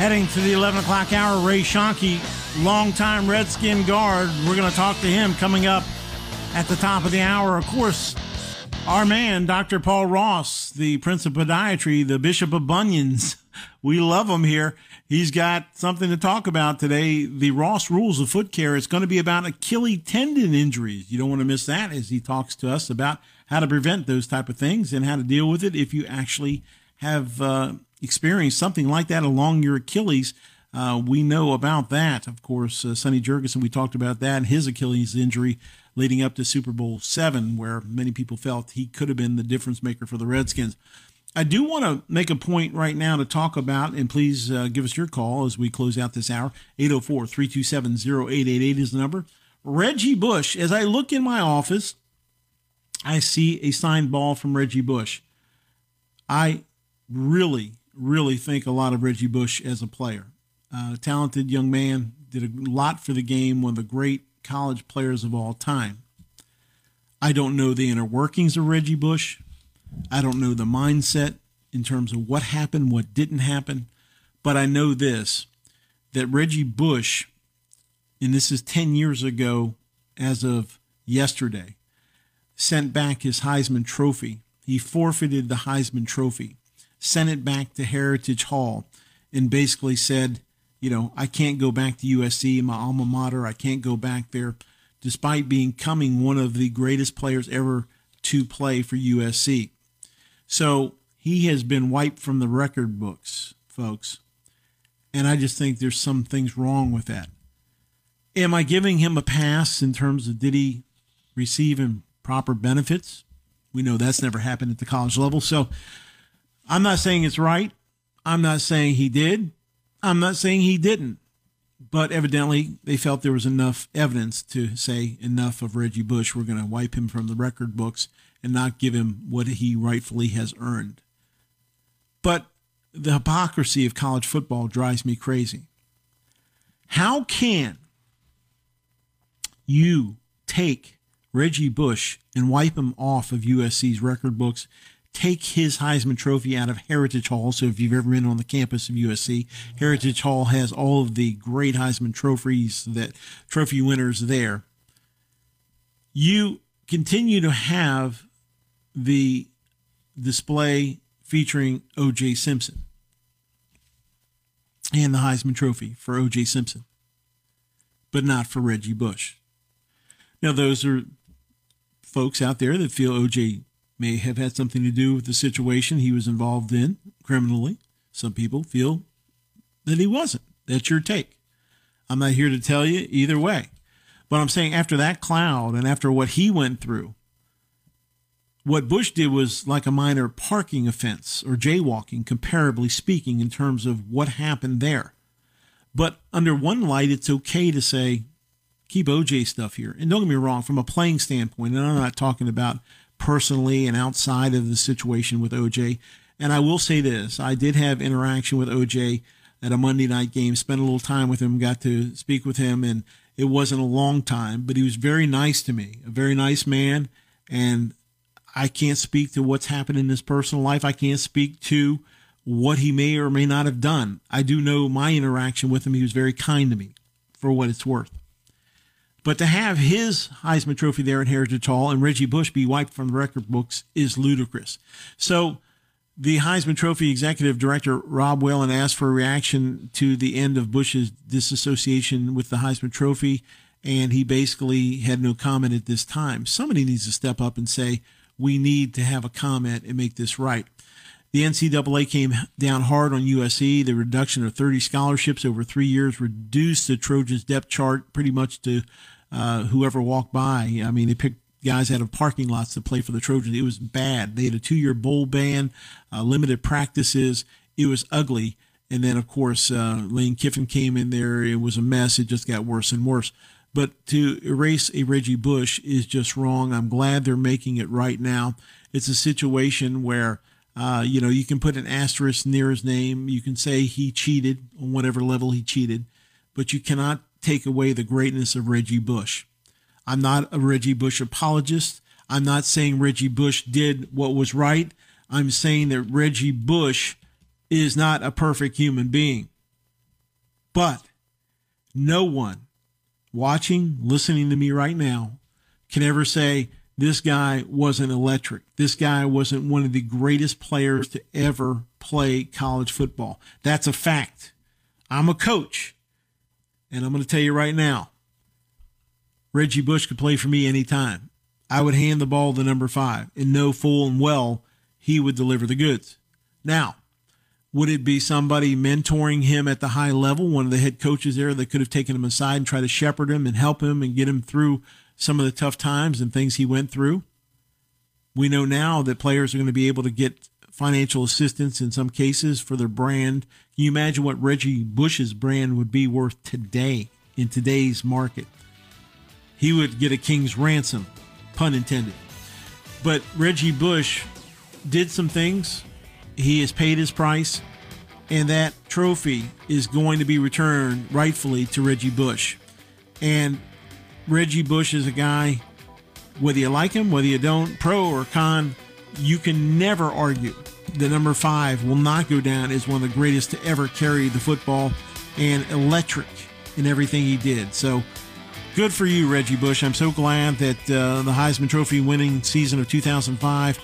Heading to the 11 o'clock hour, Ray Schoenke, longtime Redskin guard. We're going to talk to him coming up at the top of the hour. Of course, our man, Dr. Paul Ross, the Prince of Podiatry, the Bishop of Bunions. We love him here. He's got something to talk about today. The Ross rules of foot care. It's going to be about Achilles tendon injuries. You don't want to miss that as he talks to us about how to prevent those type of things and how to deal with it if you actually have uh, experienced something like that along your Achilles. Uh, we know about that. Of course, uh, Sonny Jurgensen, we talked about that, his Achilles injury leading up to Super Bowl seven, where many people felt he could have been the difference maker for the Redskins. I do want to make a point right now to talk about, and please uh, give us your call as we close out this hour. 804 327 0888 is the number. Reggie Bush, as I look in my office, I see a signed ball from Reggie Bush. I really, really think a lot of Reggie Bush as a player. Uh, talented young man, did a lot for the game, one of the great college players of all time. I don't know the inner workings of Reggie Bush. I don't know the mindset in terms of what happened, what didn't happen, but I know this that Reggie Bush, and this is 10 years ago as of yesterday, sent back his Heisman Trophy. He forfeited the Heisman Trophy, sent it back to Heritage Hall, and basically said, you know, I can't go back to USC, my alma mater. I can't go back there, despite becoming one of the greatest players ever to play for USC. So he has been wiped from the record books, folks. And I just think there's some things wrong with that. Am I giving him a pass in terms of did he receive improper benefits? We know that's never happened at the college level. So I'm not saying it's right. I'm not saying he did. I'm not saying he didn't. But evidently, they felt there was enough evidence to say enough of Reggie Bush. We're going to wipe him from the record books and not give him what he rightfully has earned. But the hypocrisy of college football drives me crazy. How can you take Reggie Bush and wipe him off of USC's record books, take his Heisman Trophy out of Heritage Hall? So if you've ever been on the campus of USC, Heritage Hall has all of the great Heisman trophies that trophy winners there. You continue to have the display featuring O.J. Simpson. and the Heisman Trophy for O.J. Simpson, but not for Reggie Bush. Now, those are folks out there that feel O.J. may have had something to do with the situation he was involved in criminally. Some people feel that he wasn't. That's your take. I'm not here to tell you either way. But I'm saying after that cloud and after what he went through, what Bush did was like a minor parking offense or jaywalking, comparably speaking, in terms of what happened there. But under one light, it's okay to say, keep OJ stuff here. And don't get me wrong, from a playing standpoint, and I'm not talking about personally and outside of the situation with OJ. And I will say this I did have interaction with OJ at a Monday night game, spent a little time with him, got to speak with him, and it wasn't a long time, but he was very nice to me, a very nice man. And I can't speak to what's happened in his personal life. I can't speak to what he may or may not have done. I do know my interaction with him. He was very kind to me for what it's worth. But to have his Heisman Trophy there at Heritage Hall and Reggie Bush be wiped from the record books is ludicrous. So the Heisman Trophy executive director, Rob Whalen, asked for a reaction to the end of Bush's disassociation with the Heisman Trophy, and he basically had no comment at this time. Somebody needs to step up and say, we need to have a comment and make this right. The NCAA came down hard on USC. The reduction of 30 scholarships over three years reduced the Trojans' depth chart pretty much to uh, whoever walked by. I mean, they picked guys out of parking lots to play for the Trojans. It was bad. They had a two year bowl ban, uh, limited practices. It was ugly. And then, of course, uh, Lane Kiffin came in there. It was a mess. It just got worse and worse. But to erase a Reggie Bush is just wrong. I'm glad they're making it right now. It's a situation where, uh, you know, you can put an asterisk near his name. You can say he cheated on whatever level he cheated, but you cannot take away the greatness of Reggie Bush. I'm not a Reggie Bush apologist. I'm not saying Reggie Bush did what was right. I'm saying that Reggie Bush is not a perfect human being. But no one watching, listening to me right now can ever say this guy wasn't electric. This guy wasn't one of the greatest players to ever play college football. That's a fact. I'm a coach. And I'm going to tell you right now Reggie Bush could play for me anytime. I would hand the ball to number five and know full and well he would deliver the goods. Now, would it be somebody mentoring him at the high level, one of the head coaches there that could have taken him aside and tried to shepherd him and help him and get him through some of the tough times and things he went through? We know now that players are going to be able to get financial assistance in some cases for their brand. Can you imagine what Reggie Bush's brand would be worth today in today's market? He would get a king's ransom, pun intended. But Reggie Bush did some things he has paid his price, and that trophy is going to be returned rightfully to Reggie Bush. And Reggie Bush is a guy, whether you like him, whether you don't, pro or con, you can never argue the number five will not go down as one of the greatest to ever carry the football and electric in everything he did. So good for you, Reggie Bush. I'm so glad that uh, the Heisman Trophy winning season of 2005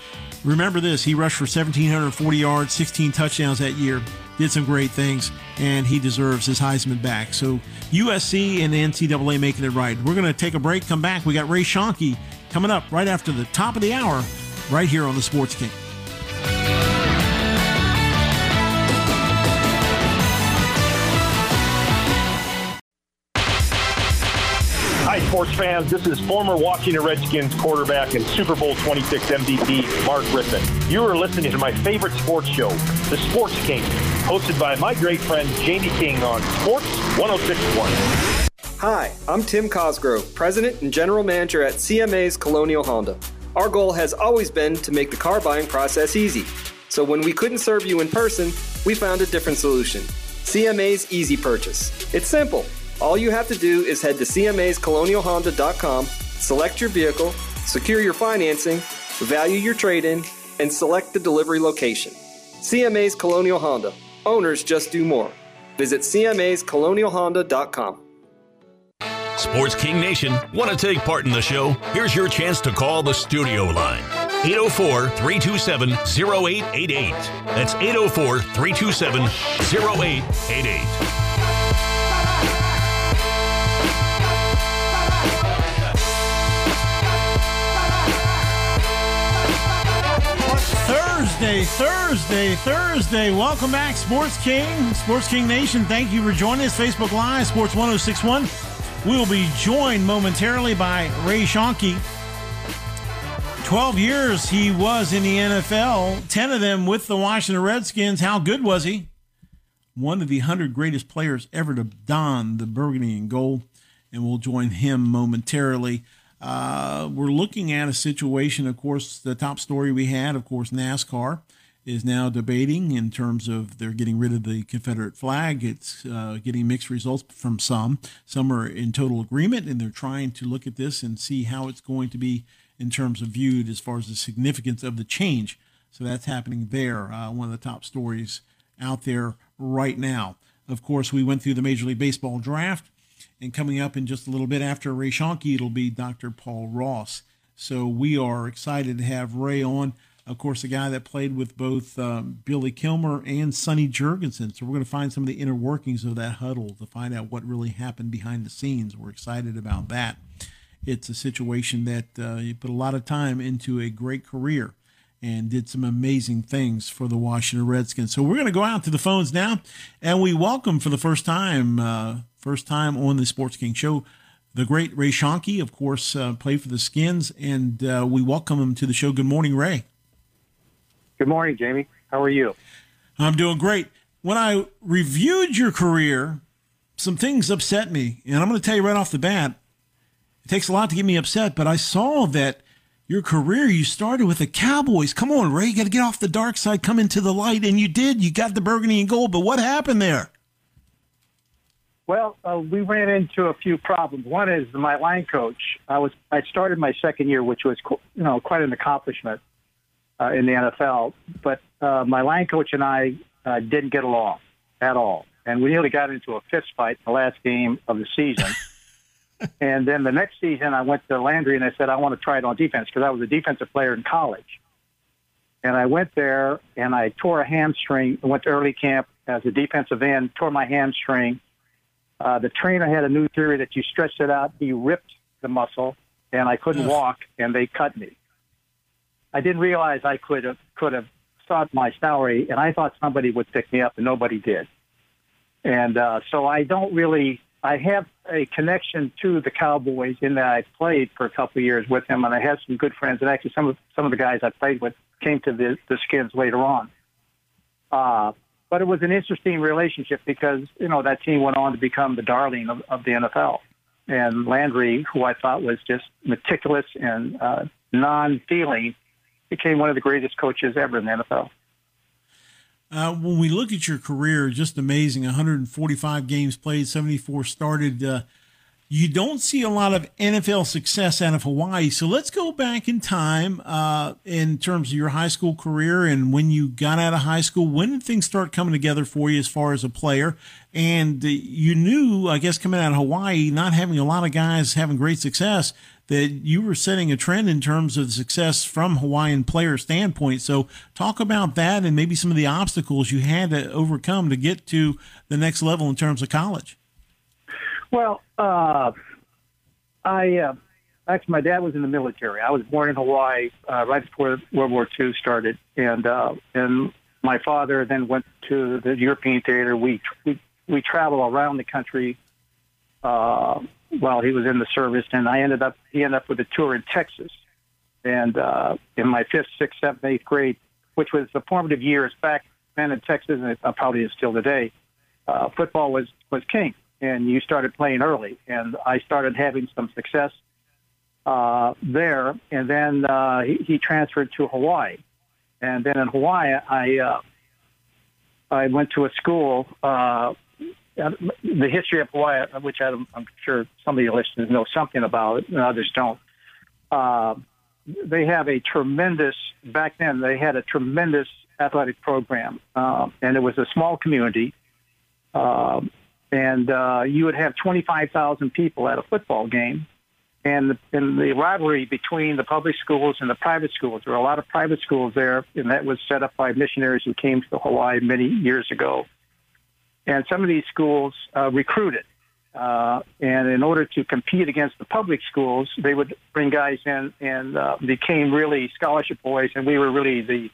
Remember this he rushed for 1,740 yards, 16 touchdowns that year, did some great things, and he deserves his Heisman back. So USC and the NCAA making it right. We're going to take a break, come back. We got Ray Schoenke coming up right after the top of the hour, right here on the Sports King. Sports fans. This is former Washington Redskins quarterback and Super Bowl 26 MVP Mark Rypien. You are listening to my favorite sports show, The Sports King, hosted by my great friend Jamie King on Sports 1061. Hi, I'm Tim Cosgrove, President and General Manager at CMA's Colonial Honda. Our goal has always been to make the car buying process easy. So when we couldn't serve you in person, we found a different solution CMA's Easy Purchase. It's simple. All you have to do is head to CMA'sColonialHonda.com, select your vehicle, secure your financing, value your trade in, and select the delivery location. CMA's Colonial Honda. Owners just do more. Visit CMA'sColonialHonda.com. Sports King Nation, want to take part in the show? Here's your chance to call the studio line 804 327 0888. That's 804 327 0888. Thursday, Thursday, Thursday. Welcome back, Sports King, Sports King Nation. Thank you for joining us. Facebook Live, Sports 1061. We'll be joined momentarily by Ray Schoenke. 12 years he was in the NFL, 10 of them with the Washington Redskins. How good was he? One of the 100 greatest players ever to don the burgundy and gold. And we'll join him momentarily. Uh, we're looking at a situation, of course, the top story we had, of course, NASCAR is now debating in terms of they're getting rid of the Confederate flag. It's uh, getting mixed results from some. Some are in total agreement, and they're trying to look at this and see how it's going to be in terms of viewed as far as the significance of the change. So that's happening there. Uh, one of the top stories out there right now. Of course, we went through the Major League Baseball draft. And coming up in just a little bit after Ray Schoenke, it'll be Dr. Paul Ross. So we are excited to have Ray on. Of course, a guy that played with both um, Billy Kilmer and Sonny Jurgensen. So we're going to find some of the inner workings of that huddle to find out what really happened behind the scenes. We're excited about that. It's a situation that uh, you put a lot of time into a great career and did some amazing things for the Washington Redskins. So we're going to go out to the phones now, and we welcome for the first time uh, first time on the Sports King Show. The great Ray Schoenke, of course, uh, played for the Skins, and uh, we welcome him to the show. Good morning, Ray. Good morning, Jamie. How are you? I'm doing great. When I reviewed your career, some things upset me, and I'm going to tell you right off the bat. It takes a lot to get me upset, but I saw that your career you started with the Cowboys. Come on, Ray, you got to get off the dark side, come into the light, and you did. You got the burgundy and gold, but what happened there? Well, uh, we ran into a few problems. One is my line coach. I was I started my second year, which was you know quite an accomplishment uh, in the NFL. But uh, my line coach and I uh, didn't get along at all, and we nearly got into a fist fight the last game of the season. and then the next season, I went to Landry and I said I want to try it on defense because I was a defensive player in college. And I went there and I tore a hamstring. I went to early camp as a defensive end, tore my hamstring uh, the trainer had a new theory that you stretched it out, he ripped the muscle, and I couldn't walk, and they cut me. I didn't realize I could have could have sought my salary, and I thought somebody would pick me up, and nobody did. And uh, so I don't really. I have a connection to the Cowboys in that I played for a couple of years with them, and I had some good friends. And actually, some of some of the guys I played with came to the the Skins later on. Uh, but it was an interesting relationship because you know that team went on to become the darling of, of the NFL. And Landry, who I thought was just meticulous and uh, non-feeling, became one of the greatest coaches ever in the NFL. Uh, when we look at your career, just amazing. 145 games played, 74 started. Uh, you don't see a lot of NFL success out of Hawaii. So let's go back in time uh, in terms of your high school career and when you got out of high school. When did things start coming together for you as far as a player? And you knew, I guess, coming out of Hawaii, not having a lot of guys having great success, that you were setting a trend in terms of success from Hawaiian player standpoint. So talk about that and maybe some of the obstacles you had to overcome to get to the next level in terms of college. Well, uh, I uh, actually my dad was in the military. I was born in Hawaii uh, right before World War II started, and uh, and my father then went to the European theater. We we we traveled around the country uh, while he was in the service, and I ended up he ended up with a tour in Texas, and uh, in my fifth, sixth, seventh, eighth grade, which was the formative years back then in Texas, and it probably is still today. Uh, football was was king and you started playing early. And I started having some success uh, there. And then uh, he, he transferred to Hawaii. And then in Hawaii, I uh, I went to a school. Uh, the history of Hawaii, which I'm, I'm sure some of your listeners know something about, and others don't. Uh, they have a tremendous back then. They had a tremendous athletic program, uh, and it was a small community. Um, and uh, you would have 25,000 people at a football game, and the, and the rivalry between the public schools and the private schools. There were a lot of private schools there, and that was set up by missionaries who came to Hawaii many years ago. And some of these schools uh, recruited. Uh, and in order to compete against the public schools, they would bring guys in and uh, became really scholarship boys, and we were really the,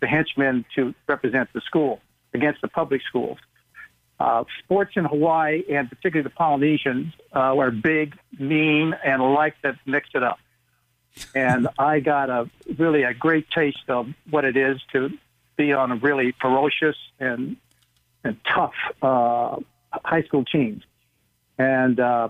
the henchmen to represent the school against the public schools. Uh, sports in Hawaii and particularly the Polynesians uh, were big, mean, and like to mix it up. And I got a really a great taste of what it is to be on a really ferocious and and tough uh, high school teams, and uh,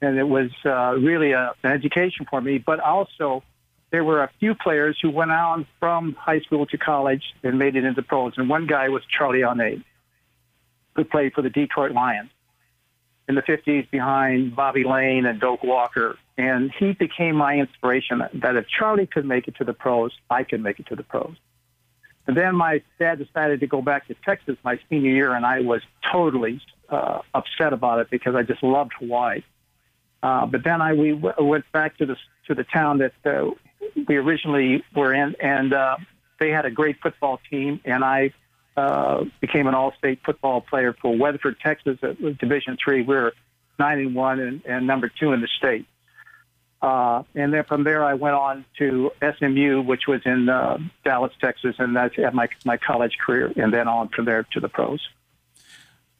and it was uh, really a, an education for me. But also, there were a few players who went on from high school to college and made it into pros. And one guy was Charlie Ane who played for the Detroit Lions in the 50s behind Bobby Layne and Doak Walker. And he became my inspiration that if Charlie could make it to the pros, I could make it to the pros. And then my dad decided to go back to Texas my senior year, and I was totally uh, upset about it because I just loved Hawaii. Uh, but then I we w- went back to the to the town that uh, we originally were in, and uh, they had a great football team, and I uh, became an all-state football player for Weatherford, Texas, at Division Three. We are nine and one and, and number two in the state. Uh, and then from there, I went on to SMU, which was in uh, Dallas, Texas, and that's at my my college career. And then on from there to the pros.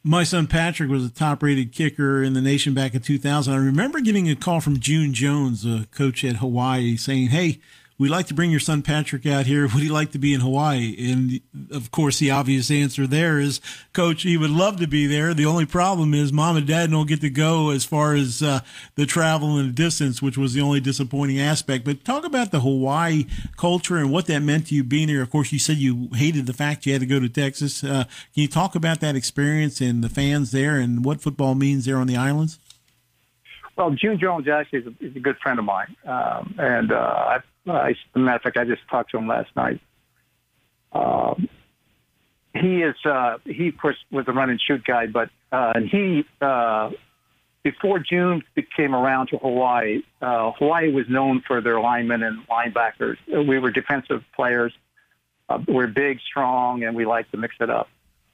My son Patrick was a top-rated kicker in the nation back in 2000. I remember getting a call from June Jones, a coach at Hawaii, saying, "Hey." We'd like to bring your son Patrick out here. Would he like to be in Hawaii? And of course, the obvious answer there is, Coach, he would love to be there. The only problem is mom and dad don't get to go as far as uh, the travel and the distance, which was the only disappointing aspect. But talk about the Hawaii culture and what that meant to you being there. Of course, you said you hated the fact you had to go to Texas. Uh, can you talk about that experience and the fans there and what football means there on the islands? Well, June Jones actually is a, is a good friend of mine, um, and uh, I, I, as a matter of fact, I just talked to him last night. Um, he is uh, he of course was a run and shoot guy, but uh, he uh, before June came around to Hawaii, uh, Hawaii was known for their linemen and linebackers. We were defensive players. Uh, we're big, strong, and we like to mix it up.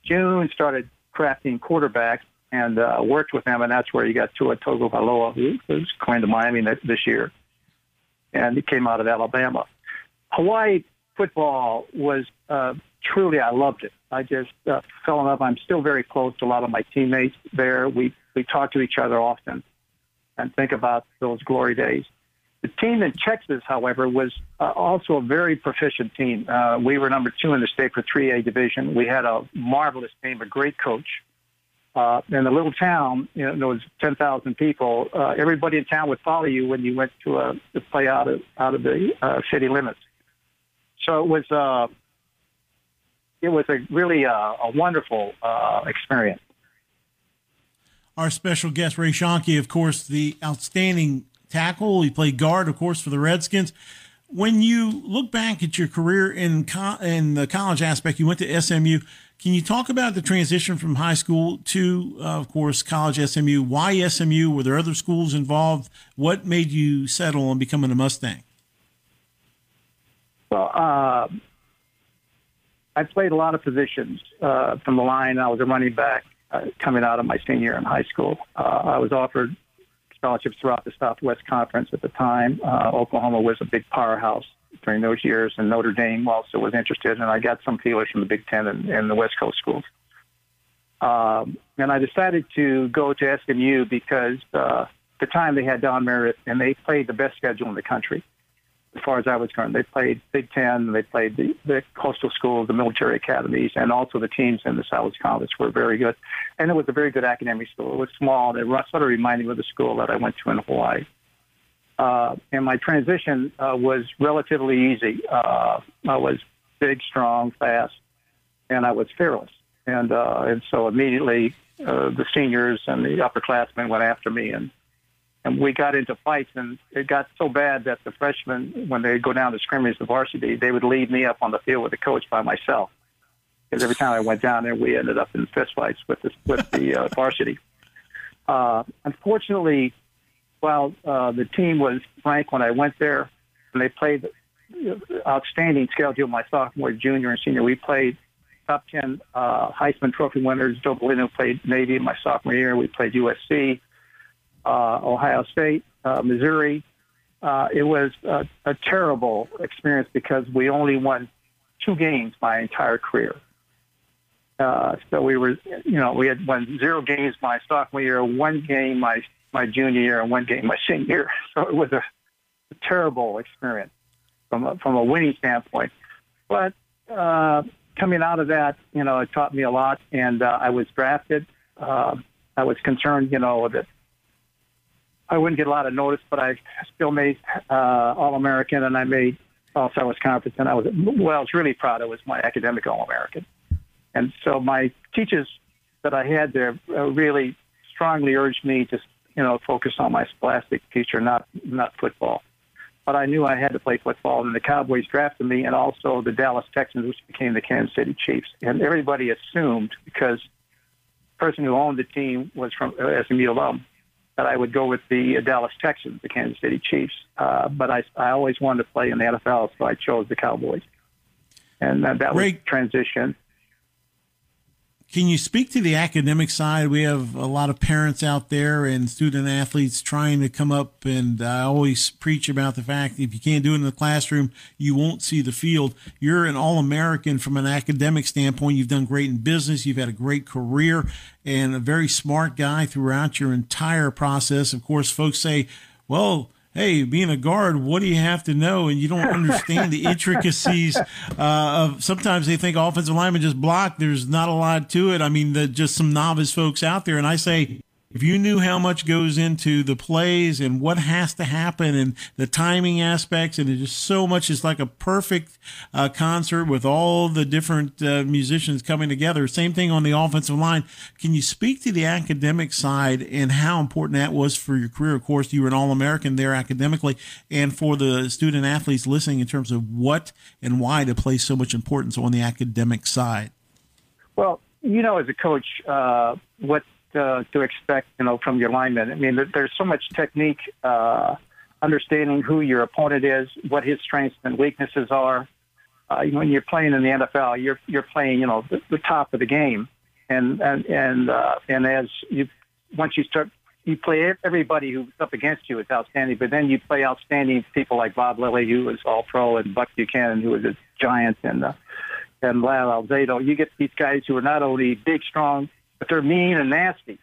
June started crafting quarterbacks and uh, worked with them, and that's where you got Tua Tagovailoa, who was going to Miami this year, and he came out of Alabama. Hawaii football was uh, truly, I loved it. I just uh, fell in love. I'm still very close to a lot of my teammates there. We we talk to each other often and think about those glory days. The team in Texas, however, was uh, also a very proficient team. Uh, we were number two in the state for 3A division. We had a marvelous team, a great coach uh, in a little town, you know, there was 10,000 people. Uh, everybody in town would follow you when you went to, a, to play out of out of the uh, city limits. So it was uh, it was a really uh, a wonderful uh, experience. Our special guest Ray Schoenke, of course, the outstanding tackle. He played guard, of course, for the Redskins. When you look back at your career in co- in the college aspect, you went to SMU can you talk about the transition from high school to, uh, of course, college SMU? Why SMU? Were there other schools involved? What made you settle on becoming a Mustang? Well, uh, I played a lot of positions uh, from the line. I was a running back uh, coming out of my senior year in high school. Uh, I was offered scholarships throughout the Southwest Conference at the time. Uh, Oklahoma was a big powerhouse during those years, and Notre Dame also was interested, and I got some feelers from the Big Ten and, and the West Coast schools. Um, and I decided to go to SMU because uh, the time they had Don Meredith, and they played the best schedule in the country, as far as I was concerned. They played Big Ten, they played the, the coastal schools, the military academies, and also the teams in the Southwest Conference were very good. And it was a very good academic school. It was small. It sort of reminded me of the school that I went to in Hawaii. Uh, and my transition uh, was relatively easy. Uh, I was big, strong, fast, and I was fearless. And uh, and so immediately uh, the seniors and the upperclassmen went after me, and and we got into fights, and it got so bad that the freshmen, when they go down to scrimmage the varsity, they would leave me up on the field with the coach by myself. Because every time I went down there, we ended up in fistfights with the with the uh, varsity. Uh, unfortunately, while uh, the team was ranked when I went there, and they played outstanding schedule my sophomore, junior, and senior. We played top 10 uh, Heisman Trophy winners. Joe Bellino played Navy in my sophomore year. We played USC, Ohio State, uh, Missouri. Uh, it was a, a terrible experience because we only won two games my entire career. Uh, so we were, you know, we had won zero games my sophomore year, one game my my junior year, and one game my senior year. So it was a, a terrible experience from a, from a winning standpoint. But uh, coming out of that, you know, it taught me a lot, and uh, I was drafted. Uh, I was concerned, you know, that I wouldn't get a lot of notice, but I still made uh, All American, and I made Conference, and I was well, I was really proud. It was my academic All American, and so my teachers that I had there uh, really strongly urged me to, you know, focus on my scholastic future, not not football. But I knew I had to play football, and the Cowboys drafted me, and also the Dallas Texans, which became the Kansas City Chiefs. And everybody assumed because the person who owned the team was from uh, SMU alum that I would go with the Dallas Texans, the Kansas City Chiefs. Uh, but I, I always wanted to play in the NFL, so I chose the Cowboys. And uh, that was transition. Can you speak to the academic side? We have a lot of parents out there and student athletes trying to come up, and I always preach about the fact if you can't do it in the classroom, you won't see the field. You're an All American from an academic standpoint. You've done great in business, you've had a great career, and a very smart guy throughout your entire process. Of course, folks say, well, hey, being a guard, what do you have to know? And you don't understand the intricacies uh, of. Sometimes they think offensive linemen just block. There's not a lot to it. I mean, the, just some novice folks out there. And I say, if you knew how much goes into the plays and what has to happen and the timing aspects and just so much it's like a perfect uh, concert with all the different uh, musicians coming together. Same thing on the offensive line. Can you speak to the academic side and how important that was for your career? Of course you were an all-american there academically and for the student athletes listening in terms of what and why to place so much importance on the academic side. Well you know as a coach uh, what uh, to expect, you know, from your linemen. I mean, there's so much technique, uh, understanding who your opponent is, what his strengths and weaknesses are. Uh, when you're playing in the NFL, you're you're playing, you know, the, the top of the game, and and and uh, and as you once you start. You play everybody who's up against you is outstanding, but then you play outstanding people like Bob Lilly, who was All Pro, and Buck Buchanan, who was a giant, and uh, and Lyle Alzado. You get these guys who are not only big, strong, but they're mean and nasty.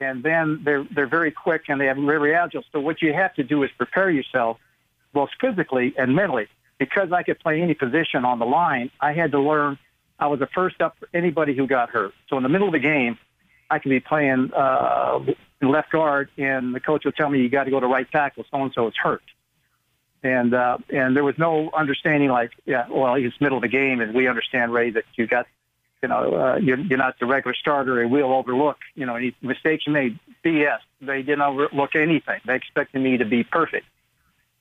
And then they're they're very quick and they have very agile. So what you have to do is prepare yourself, both physically and mentally. Because I could play any position on the line, I had to learn. I was the first up for anybody who got hurt. So in the middle of the game, I could be playing uh, left guard, and the coach would tell me you got to go to right tackle. So and so is hurt and uh, and there was no understanding like yeah well it's middle of the game and we understand Ray that you got you know, uh, you're, you're not the regular starter, and we'll overlook, you know, any mistakes you made. BS. They didn't overlook anything. They expected me to be perfect.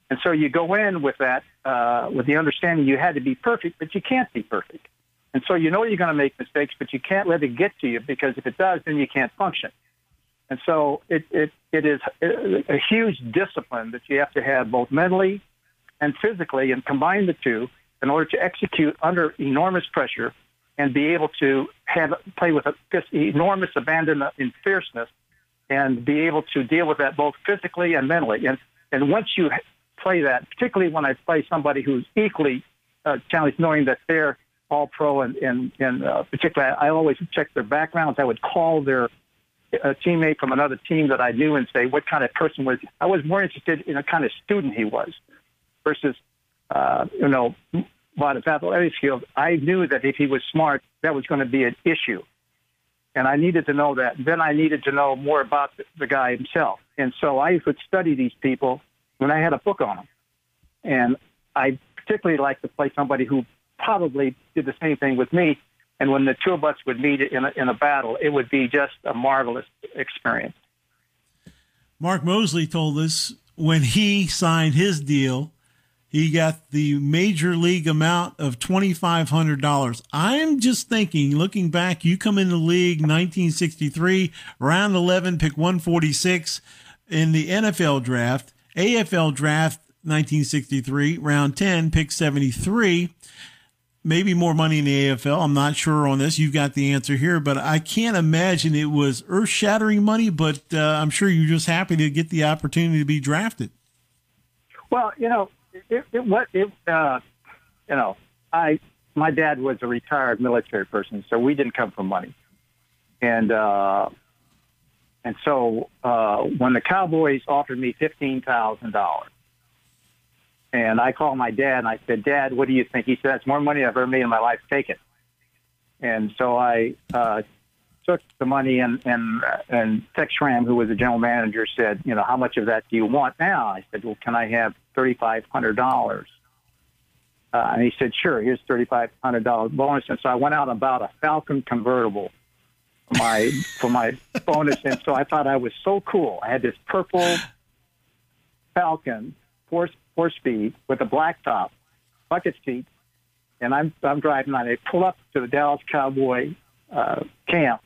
And so you go in with that, uh, with the understanding you had to be perfect, but you can't be perfect. And so you know you're going to make mistakes, but you can't let it get to you because if it does, then you can't function. And so it, it, it is a huge discipline that you have to have both mentally and physically and combine the two in order to execute under enormous pressure and be able to have play with a, enormous abandon and fierceness and be able to deal with that both physically and mentally. And and once you play that, particularly when I play somebody who's equally uh, challenged, knowing that they're all pro and and, and uh, particularly I always check their backgrounds. I would call their a teammate from another team that I knew and say what kind of person was. I was more interested in the kind of student he was versus uh, you know but at athletic field, I knew that if he was smart, that was going to be an issue. And I needed to know that. Then I needed to know more about the guy himself. And so I would study these people when I had a book on them. And I particularly like to play somebody who probably did the same thing with me. And when the two of us would meet in a, in a battle, it would be just a marvelous experience. Mark Moseley told us when he signed his deal he got the major league amount of $2,500. I'm just thinking, looking back, you come in the league 1963, round 11, pick 146. in the NFL draft, AFL draft 1963, round 10, pick 73. Maybe more money in the AFL. I'm not sure on this. You've got the answer here, but I can't imagine it was earth shattering money, but uh, I'm sure you're just happy to get the opportunity to be drafted. Well, you know, it, it what it uh, you know, I my dad was a retired military person, so we didn't come from money, and uh, and so uh, when the Cowboys offered me fifteen thousand dollars, and I called my dad and I said, Dad, what do you think? He said, That's more money I've ever made in my life. Take it. And so I uh, took the money and and and Tex Schramm, who was the general manager, said, you know, how much of that do you want now? I said, well, can I have thirty five hundred dollars? Uh, and he said, sure, here's $3,500 bonus. And so I went out and bought a Falcon convertible for my, for my bonus. And so I thought I was so cool. I had this purple Falcon, four, four speed with a black top, bucket seat. And I'm, I'm driving on I pull up to the Dallas Cowboy uh, camp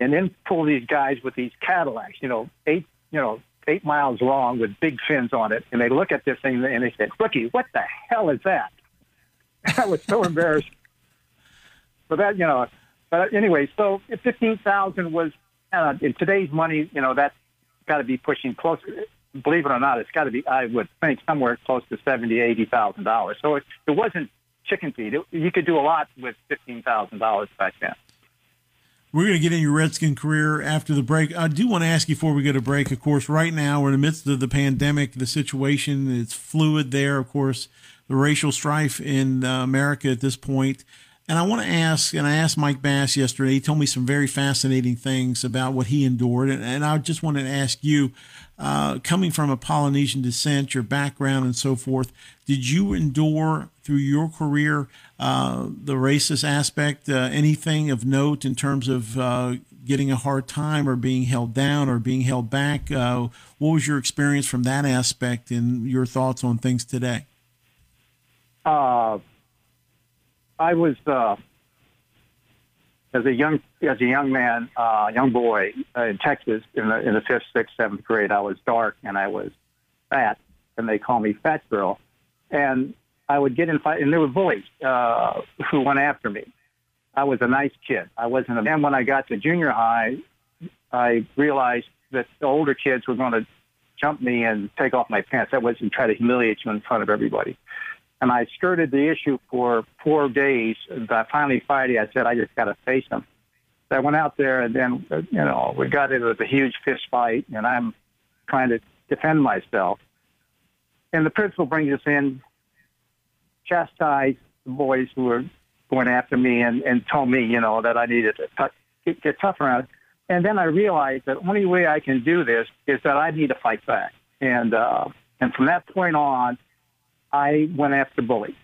and then pull these guys with these Cadillacs, you know, eight, you know, eight miles long with big fins on it. And they look at this thing and they say, Rookie, what the hell is that? I was so embarrassed. But that, you know, but anyway, so fifteen thousand was uh, in today's money. You know, that's got to be pushing close. Believe it or not, it's got to be. I would think somewhere close to seventy, eighty thousand dollars. So it, it wasn't chicken feed. It, you could do a lot with fifteen thousand dollars back then. We're going to get in your Redskin career after the break. I do want to ask you before we go to break. Of course, right now we're in the midst of the pandemic. The situation is fluid there. Of course, the racial strife in uh, America at this point. And I want to ask, and I asked Mike Bass yesterday, he told me some very fascinating things about what he endured. And, and I just wanted to ask you, uh, coming from a Polynesian descent, your background and so forth, did you endure through your career uh, the racist aspect, uh, anything of note in terms of uh, getting a hard time or being held down or being held back? Uh, what was your experience from that aspect and your thoughts on things today? Uh, I was as a young as a young man, uh, young boy uh, in Texas in the in the fifth, sixth, seventh grade. I was dark and I was fat, and they call me Fat Girl. And I would get in fight, and there were bullies uh, who went after me. I was a nice kid. I wasn't. A, and when I got to junior high, I realized that the older kids were going to jump me and take off my pants. That was and try to humiliate you in front of everybody. And I skirted the issue for four days. And finally, Friday, I said, I just got to face them. So I went out there, and then, you know, we got into a huge fist fight, and I'm trying to defend myself. And the principal brings us in, chastised the boys who were going after me, and, and told me, you know, that I needed to t- get, get tougher on it. And then I realized that the only way I can do this is that I need to fight back. And uh, and from that point on, I went after bullies.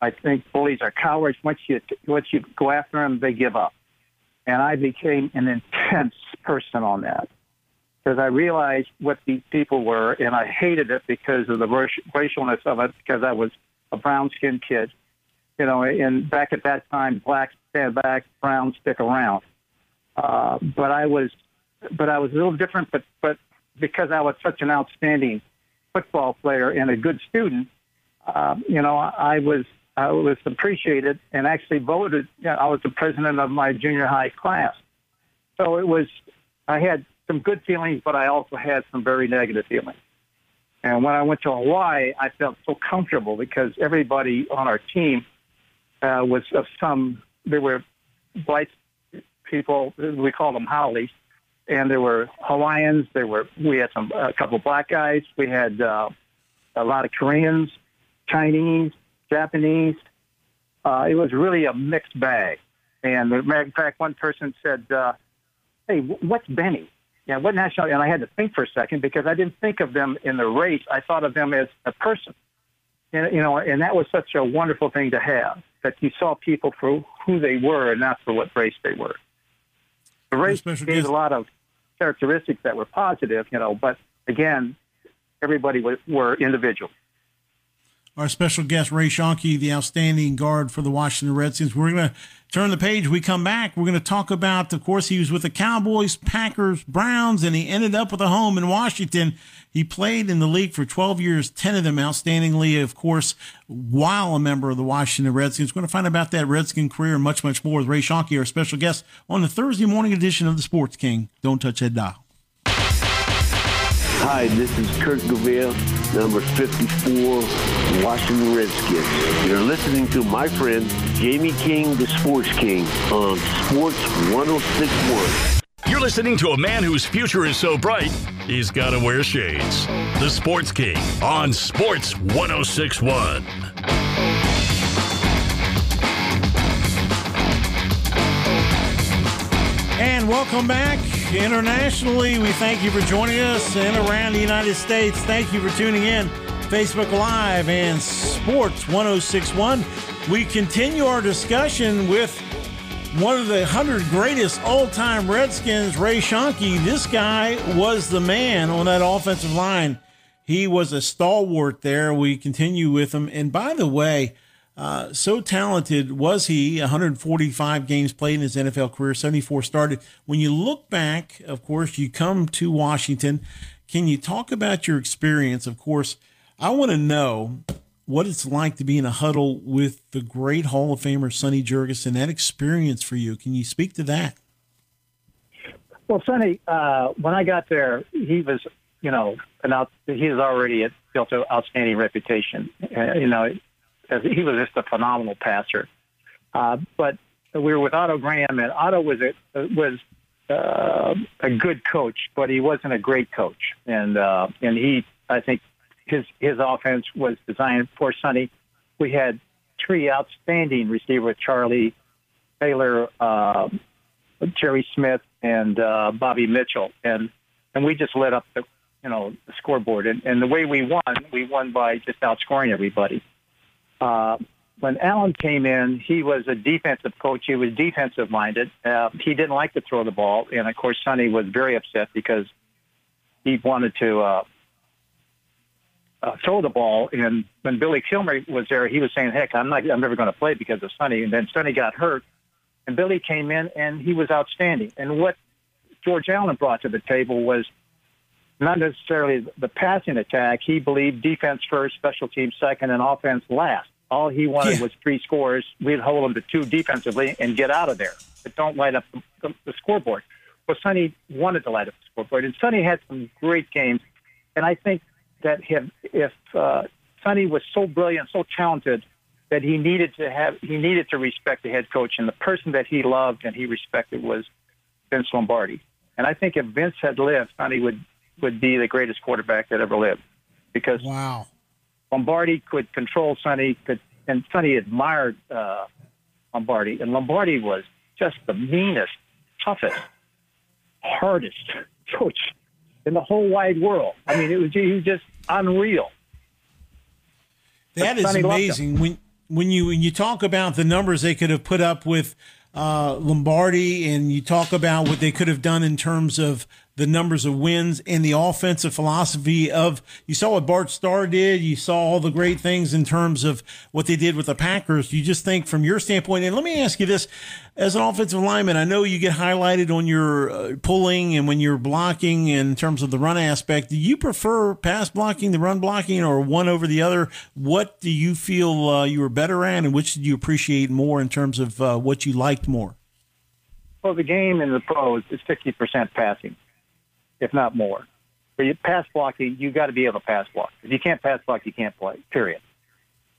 I think bullies are cowards. Once you once you go after them, they give up. And I became an intense person on that because I realized what these people were, and I hated it because of the racialness of it. Because I was a brown-skinned kid, you know, and back at that time, blacks stand back, browns stick around. Uh, but I was, but I was a little different. But but because I was such an outstanding football player and a good student, uh, you know, I was I was appreciated and actually voted. You know, I was the president of my junior high class, so it was. I had some good feelings, but I also had some very negative feelings. And when I went to Hawaii, I felt so comfortable because everybody on our team uh, was of some. There were white people. We call them haoles, and there were Hawaiians. There were we had some a couple of black guys. We had uh, a lot of Koreans Chinese, Japanese. Uh, it was really a mixed bag. And in fact, one person said, uh, "Hey, what's Benny? Yeah, what nationality?" And I had to think for a second because I didn't think of them in the race. I thought of them as a person. And, you know, and that was such a wonderful thing to have that you saw people for who they were and not for what race they were. The race gave a lot of characteristics that were positive, you know, but again, everybody was, were individuals. Our special guest, Ray Schoenke, the outstanding guard for the Washington Redskins. We're going to turn the page. We come back. We're going to talk about, of course, he was with the Cowboys, Packers, Browns, and he ended up with a home in Washington. He played in the league for 12 years, 10 of them outstandingly, of course, while a member of the Washington Redskins. We're going to find out about that Redskin career and much, much more with Ray Schoenke, our special guest on the Thursday morning edition of the Sports King. Don't touch that dial. Hi, this is Kurt Gouveia, number 54, Washington Redskins. You're listening to my friend Jamie King, the Sports King, on Sports 1061. You're listening to a man whose future is so bright, he's got to wear shades. The Sports King on Sports 1061. And welcome back. Internationally, we thank you for joining us and around the United States. Thank you for tuning in. Facebook Live and Sports 1061. We continue our discussion with one of the 100 greatest all time Redskins, Ray Schoenke. This guy was the man on that offensive line. He was a stalwart there. We continue with him. And by the way, uh, so talented was he. 145 games played in his NFL career, 74 started. When you look back, of course, you come to Washington. Can you talk about your experience? Of course, I want to know what it's like to be in a huddle with the great Hall of Famer Sonny Jurgensen. That experience for you. Can you speak to that? Well, Sonny, uh, when I got there, he was, you know, an out, he was already built an outstanding reputation. Uh, you know, he was just a phenomenal passer. Uh, but we were with Otto Graham, and Otto was a was uh, a good coach, but he wasn't a great coach. And uh, and he, I think, his his offense was designed for Sonny. We had three outstanding receivers: Charlie Taylor, uh, Jerry Smith, and uh, Bobby Mitchell, and and we just lit up the you know the scoreboard. And, and the way we won, we won by just outscoring everybody. Uh, when Allen came in, he was a defensive coach. He was defensive minded. Uh, he didn't like to throw the ball, and of course, Sonny was very upset because he wanted to uh, uh, throw the ball. And when Billy Kilmer was there, he was saying, "Heck, I'm not. I'm never going to play because of Sonny." And then Sonny got hurt, and Billy came in, and he was outstanding. And what George Allen brought to the table was not necessarily the passing attack. He believed defense first, special teams second, and offense last. All he wanted Yeah. was three scores. We'd hold them to two defensively and get out of there, but don't light up the, the, scoreboard. Well, Sonny wanted to light up the scoreboard, and Sonny had some great games. And I think that him, if uh, Sonny was so brilliant, so talented, that he needed to have he needed to respect the head coach, and the person that he loved and he respected was Vince Lombardi. And I think if Vince had lived, Sonny would would be the greatest quarterback that ever lived, because Wow. Lombardi could control Sonny, could, and Sonny admired uh, Lombardi, and Lombardi was just the meanest, toughest, hardest coach in the whole wide world. I mean, it was he was just unreal. That But is Sonny amazing. When when you when you talk about the numbers they could have put up with uh, Lombardi, and you talk about what they could have done in terms of the numbers of wins and the offensive philosophy of you saw what Bart Starr did, you saw all the great things in terms of what they did with the Packers. You just think from your standpoint, and let me ask you this: as an offensive lineman, I know you get highlighted on your uh, pulling and when you're blocking in terms of the run aspect. Do you prefer pass blocking, the run blocking, or one over the other? What do you feel uh, you were better at, and which did you appreciate more in terms of uh, what you liked more? Well, the game in the pros is fifty percent passing, if not more. For you pass blocking, you got to be able to pass block. If you can't pass block, you can't play. Period.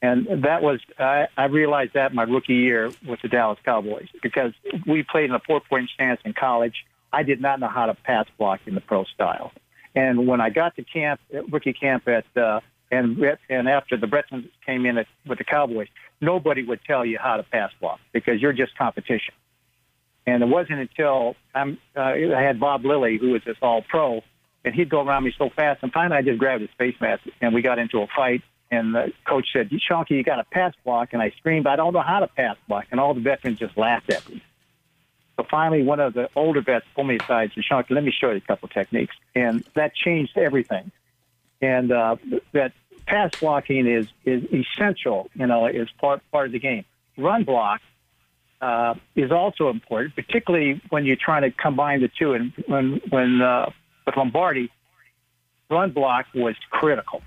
And that was I, I realized that my rookie year with the Dallas Cowboys because we played in a four point stance in college. I did not know how to pass block in the pro style. And when I got to camp, rookie camp at uh, and and after the Bretons came in at, with the Cowboys, nobody would tell you how to pass block because you're just competition. And it wasn't until I'm, uh, I had Bob Lilly, who was this all pro, and he'd go around me so fast. And finally, I just grabbed his face mask, and we got into a fight. And the coach said, Schoenke, you got a pass block. And I screamed, I don't know how to pass block. And all the veterans just laughed at me. So finally, one of the older vets pulled me aside and said, Schoenke, let me show you a couple techniques. And that changed everything. And uh, that pass blocking is is essential. You know, is part part of the game. Run block uh, is also important, particularly when you're trying to combine the two. And when when uh, with Lombardi, run block was critical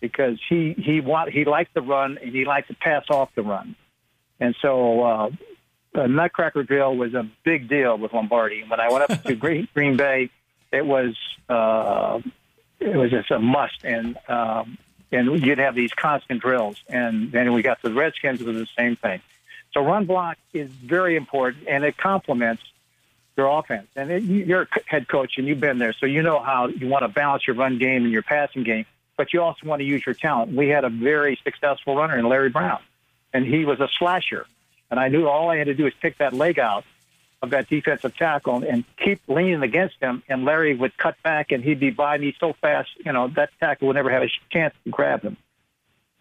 because he he want he liked the run and he liked to pass off the run, and so. Uh, Nutcracker drill was a big deal with Lombardi. And when I went up to Green, Green Bay, it was uh, it was just a must, and um, and you'd have these constant drills. And then we got the Redskins it was the same thing. So run block is very important, and it complements your offense. And it, you're a head coach, and you've been there, so you know how you want to balance your run game and your passing game, but you also want to use your talent. We had a very successful runner in Larry Brown, and he was a slasher. And I knew all I had to do was pick that leg out of that defensive tackle and keep leaning against him, and Larry would cut back and he'd be by me so fast, you know, that tackle would never have a chance to grab him.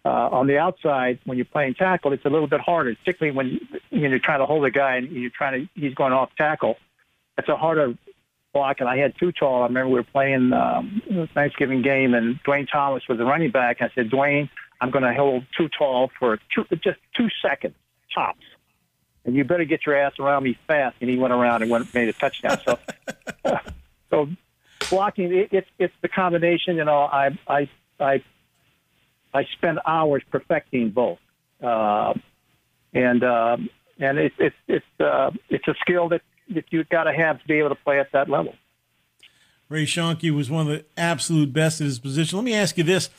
Uh, on the outside, when you're playing tackle, it's a little bit harder, particularly when you, are trying to hold a guy and you're trying to, he's going off tackle. It's a harder block, and I had too tall. I remember we were playing um, Thanksgiving game, and Duane Thomas was the running back. I said, Duane, I'm going to hold too tall for two, just two seconds tops and you better get your ass around me fast. And he went around and went made a touchdown. So, so blocking it, it's it's the combination. You know, I I I I spend hours perfecting both, uh, and uh, and it's it's it's uh, it's a skill that that you've got to have to be able to play at that level. Ray Schoenke was one of the absolute best at his position. Let me ask you this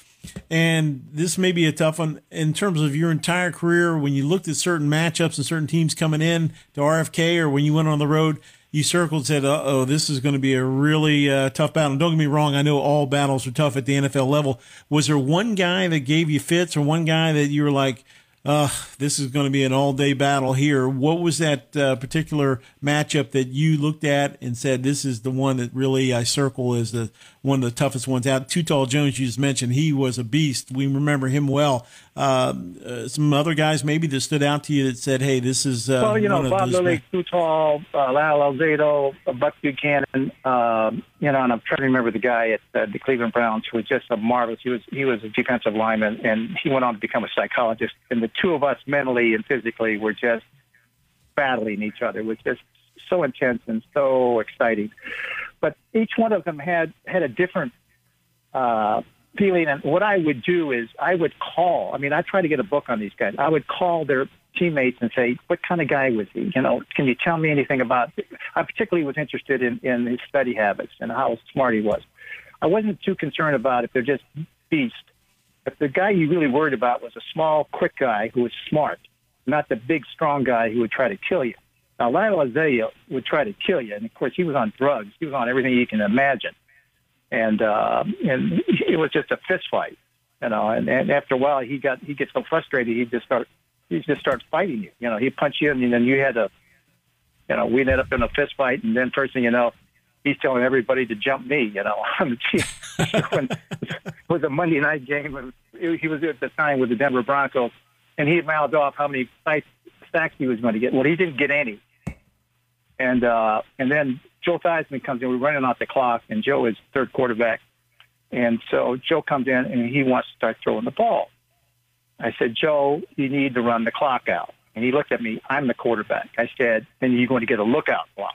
and this may be a tough one in terms of your entire career. When you looked at certain matchups and certain teams coming in to RFK, or when you went on the road, you circled and said, "Uh oh, this is going to be a really uh, tough battle." Don't get me wrong; I know all battles are tough at the NFL level. Was there one guy that gave you fits, or one guy that you were like, uh, this is going to be an all day battle here. What was that uh, particular matchup that you looked at and said, this is the one that really I circle as the one of the toughest ones out? Too Tall Jones, you just mentioned, he was a beast. We remember him well. Um, uh, some other guys maybe that stood out to you that said, hey, this is. Uh, well, you know, Bob Lilly, Too Tall, uh, Lyle Alzado, Buck Buchanan, um, you know, and I'm trying to remember the guy at uh, the Cleveland Browns who was just a marvelous. He was he was a defensive lineman, and he went on to become a psychologist. And the two of us, mentally and physically, were just battling each other. It was just so intense and so exciting. But each one of them had had a different uh, feeling. And what I would do is I would call. I mean, I try to get a book on these guys. I would call their teammates and say, "What kind of guy was he? You know, can you tell me anything about?" I particularly was interested in in his study habits and how smart he was. I wasn't too concerned about if they're just beasts. But the guy you really worried about was a small, quick guy who was smart, not the big, strong guy who would try to kill you. Now, Lyle Alzado would try to kill you, and of course, he was on drugs. He was on everything you can imagine, and uh, and it was just a fist fight, you know. And, and after a while, he got he gets so frustrated, he just start he just starts fighting you. You know, he punch you, and then you had to, you know, we ended up in a fist fight, and then first thing you know, he's telling everybody to jump me. You know, on the when it was a Monday night game, and he was at the time with the Denver Broncos, and he mouthed off how many sacks he was going to get. Well, he didn't get any. And uh, and then Joe Theismann comes in. We're running off the clock, and Joe is third quarterback. And so Joe comes in and he wants to start throwing the ball. I said, Joe, you need to run the clock out. And he looked at me. I'm the quarterback. I said, then you're going to get a lookout block.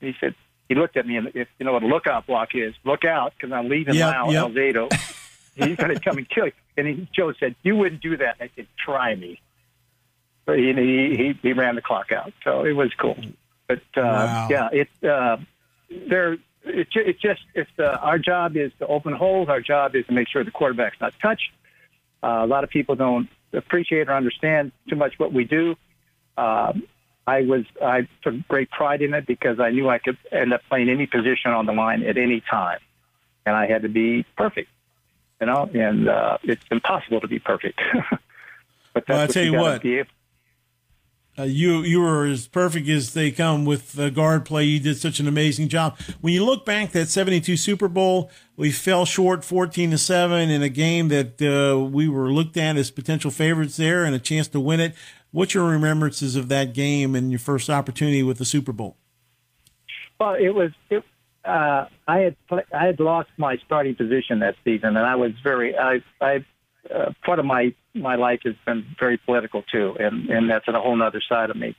And he said, he looked at me and if you know what a lookout block is, look out because I'm leaving yep, now, yep. Alzado. He's going to come and kill you. And he, Joe said, you wouldn't do that. I said, try me. But he, he, he ran the clock out. So it was cool. But uh, wow. yeah, it, uh, there, it, it just, it's, uh, our job is to open holes. Our job is to make sure the quarterback's not touched. Uh, a lot of people don't appreciate or understand too much what we do. Um, I was I took great pride in it because I knew I could end up playing any position on the line at any time, and I had to be perfect, you know. And uh, it's impossible to be perfect. but well, I tell you, you what, uh, you you were as perfect as they come with the guard play. You did such an amazing job. When you look back that '72 Super Bowl, we fell short 14 to seven in a game that uh, we were looked at as potential favorites there and a chance to win it. What's your remembrances of that game and your first opportunity with the Super Bowl? Well, it was. It, uh, I had pl- I had lost my starting position that season, and I was very I I uh, part of my my life has been very political too, and and that's a whole other side of me.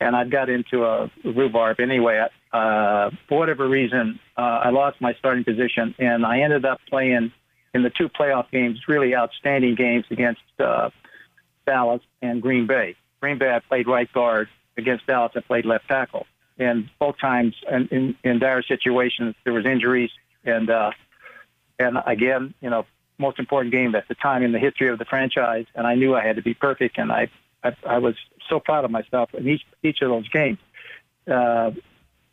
And I got into a rhubarb anyway. Uh, for whatever reason, uh, I lost my starting position, and I ended up playing in the two playoff games, really outstanding games against uh, Dallas and Green Bay. Green Bay, I played right guard. Against Dallas, I played left tackle. And both times, in, in, in dire situations, there was injuries, and uh, and again, you know, most important game at the time in the history of the franchise, and I knew I had to be perfect, and I I, I was so proud of myself in each each of those games. Uh,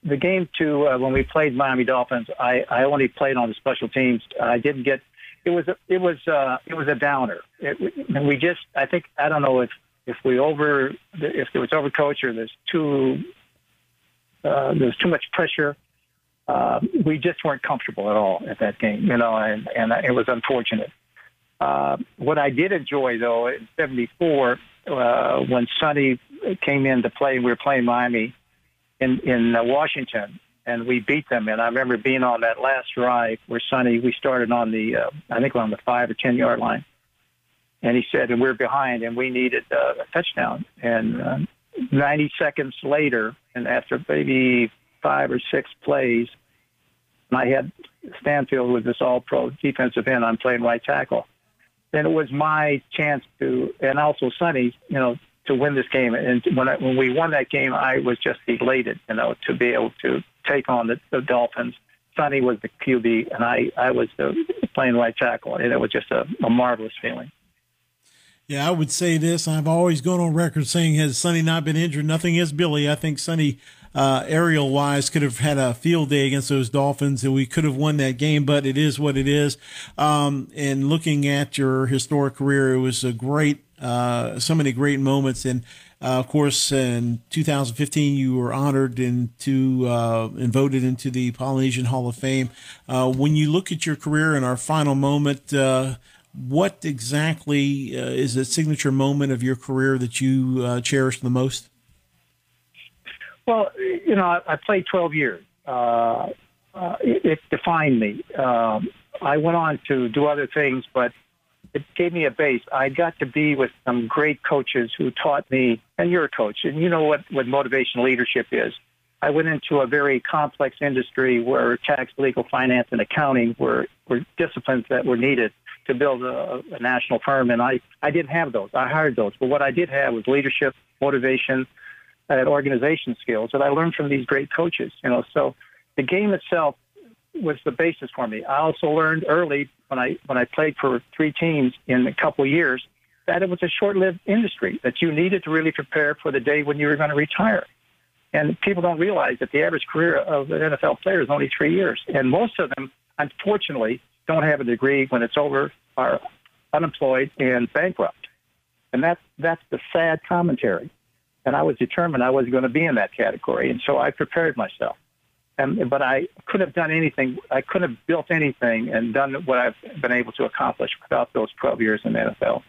the game two, uh, when we played Miami Dolphins, I, I only played on the special teams. I didn't get. It was a, it was uh, it was a downer. It, we just I think I don't know if if we over if there was overcoach or there's too uh, there's too much pressure. Uh, we just weren't comfortable at all at that game, you know, and and it was unfortunate. Uh, what I did enjoy though in '74 uh, when Sonny came in to play, we were playing Miami in in uh, Washington, and we beat them. And I remember being on that last drive where Sonny, we started on the, uh, I think we're on the five or ten yard line, and he said, and we're behind, and we needed uh, a touchdown. And uh, 90 seconds later, and after maybe five or six plays, and I had Stanfill with this All-Pro defensive end. I'm playing right tackle then it was my chance to, and also Sonny, you know, to win this game. And when I, when we won that game, I was just elated, you know, to be able to take on the, the Dolphins. Sonny was the QB, and I I was the playing right tackle, and it was just a, a marvelous feeling. Yeah, I would say this. I've always gone on record saying, has Sonny not been injured? Nothing is Billy. I think Sonny uh, aerial wise could have had a field day against those Dolphins and we could have won that game, but it is what it is. Um, and looking at your historic career, it was a great, uh, so many great moments. And, uh, of course, in 2015, you were honored into uh, and voted into the Polynesian Hall of Fame. Uh, when you look at your career in our final moment, uh, what exactly uh, is a signature moment of your career that you cherish the most? Well, you know, I, I played 12 years. Uh, uh, it, it defined me. Um, I went on to do other things, but it gave me a base. I got to be with some great coaches who taught me, and you're a coach, and you know what, what motivation leadership is. I went into a very complex industry where tax, legal, finance, and accounting were, were disciplines that were needed to build a, a national firm, and I, I didn't have those. I hired those. But what I did have was leadership, motivation, and organization skills that I learned from these great coaches. You know, so the game itself was the basis for me. I also learned early when I when I played for three teams in a couple years that it was a short-lived industry that you needed to really prepare for the day when you were going to retire. And people don't realize that the average career of an NFL player is only three years, and most of them, unfortunately, don't have a degree when it's over, are unemployed and bankrupt. And that's that's the sad commentary and I was determined I wasn't going to be in that category, and so I prepared myself. And but I couldn't have done anything. I couldn't have built anything and done what I've been able to accomplish without those 12 years in the NFL.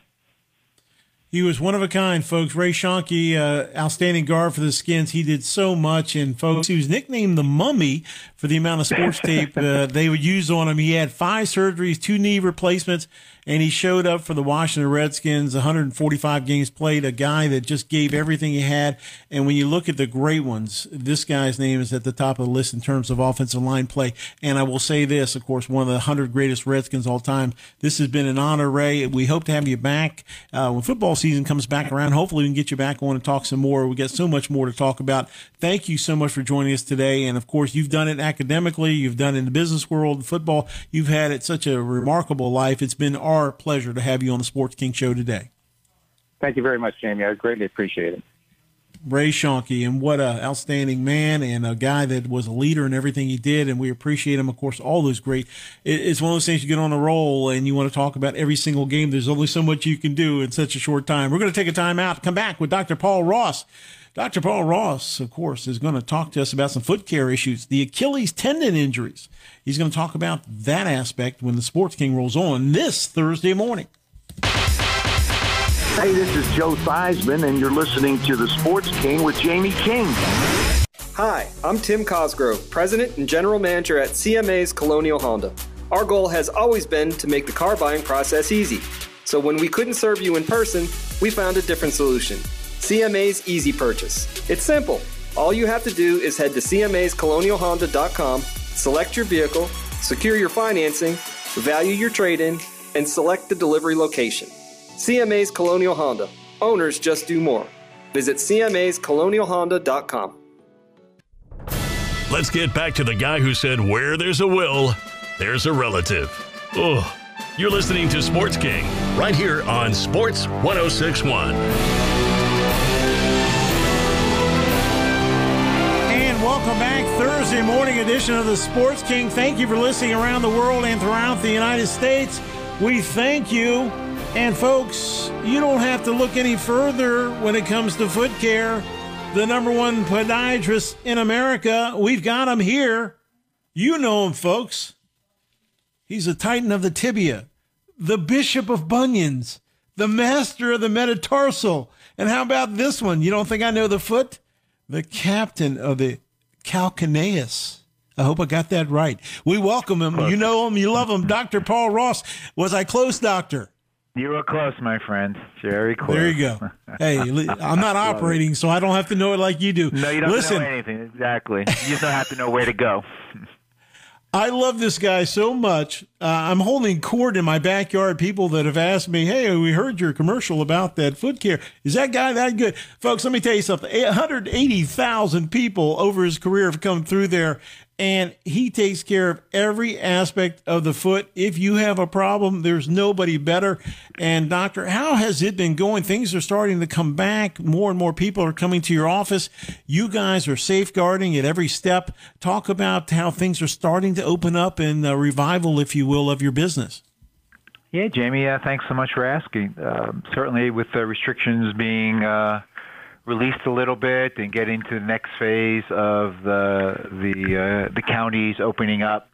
He was one of a kind, folks. Ray Schoenke, uh, outstanding guard for the Skins. He did so much, and folks, he was nicknamed the Mummy for the amount of sports tape uh, they would use on him. He had five surgeries, two knee replacements, and he showed up for the Washington Redskins, 145 games played, a guy that just gave everything he had. And when you look at the great ones, this guy's name is at the top of the list in terms of offensive line play. And I will say this, of course, one of the 100 greatest Redskins all time. This has been an honor, Ray. We hope to have you back uh, when football season comes back around. Hopefully, we can get you back on and talk some more. We got so much more to talk about. Thank you so much for joining us today. And of course, you've done it academically, you've done it in the business world, football. You've had it such a remarkable life. It's been our pleasure to have you on the Sports King Show today. Thank you very much, Jamie. I greatly appreciate it. Ray Schoenke, and what an outstanding man and a guy that was a leader in everything he did, and we appreciate him. Of course, all those great. It's one of those things you get on a roll and you want to talk about every single game. There's only so much you can do in such a short time. We're going to take a time out, come back with Dr. Paul Ross. Dr. Paul Ross, of course, is going to talk to us about some foot care issues, the Achilles tendon injuries. He's going to talk about that aspect when the Sports King rolls on this Thursday morning. Hey, this is Joe Theismann, and you're listening to the Sports King with Jamie King. Hi, I'm Tim Cosgrove, President and General Manager at CMA's Colonial Honda. Our goal has always been to make the car buying process easy. So when we couldn't serve you in person, we found a different solution. CMA's Easy Purchase. It's simple. All you have to do is head to CMA'sColonialHonda.com, select your vehicle, secure your financing, value your trade in, and select the delivery location. CMA's Colonial Honda. Owners just do more. Visit CMA'sColonialHonda.com. Let's get back to the guy who said, Where there's a will, there's a relative. Oh, you're listening to Sports King right here on Sports 1061. Welcome back, Thursday morning edition of the Sports King. Thank you for listening around the world and throughout the United States. We thank you. And folks, you don't have to look any further when it comes to foot care the number one podiatrist in America. We've got him here. You know him, folks. He's a titan of the tibia, the bishop of bunions, the master of the metatarsal. And how about this one? You don't think I know the foot? The captain of the calcaneus. I hope I got that right. We welcome him. You know him. You love him. Dr. Paul Ross. Was I close, doctor? You were close, my friend. Very close. There you go. Hey, I'm not operating, so I don't have to know it like you do. No, you don't Listen, know anything. Exactly. You just don't have to know where to go. I love this guy so much. Uh, I'm holding court in my backyard. People that have asked me, "Hey, we heard your commercial about that foot care. Is that guy that good?" Folks, let me tell you something. 180,000 people over his career have come through there, and he takes care of every aspect of the foot. If you have a problem, there's nobody better. And doctor, how has it been going? Things are starting to come back. More and more people are coming to your office. You guys are safeguarding at every step. Talk about how things are starting to open up and uh, revival, if you will, of your business. Yeah, Jamie. Uh, thanks so much for asking. Um certainly, with the restrictions being uh, released a little bit and get into the next phase of the the uh, the counties opening up.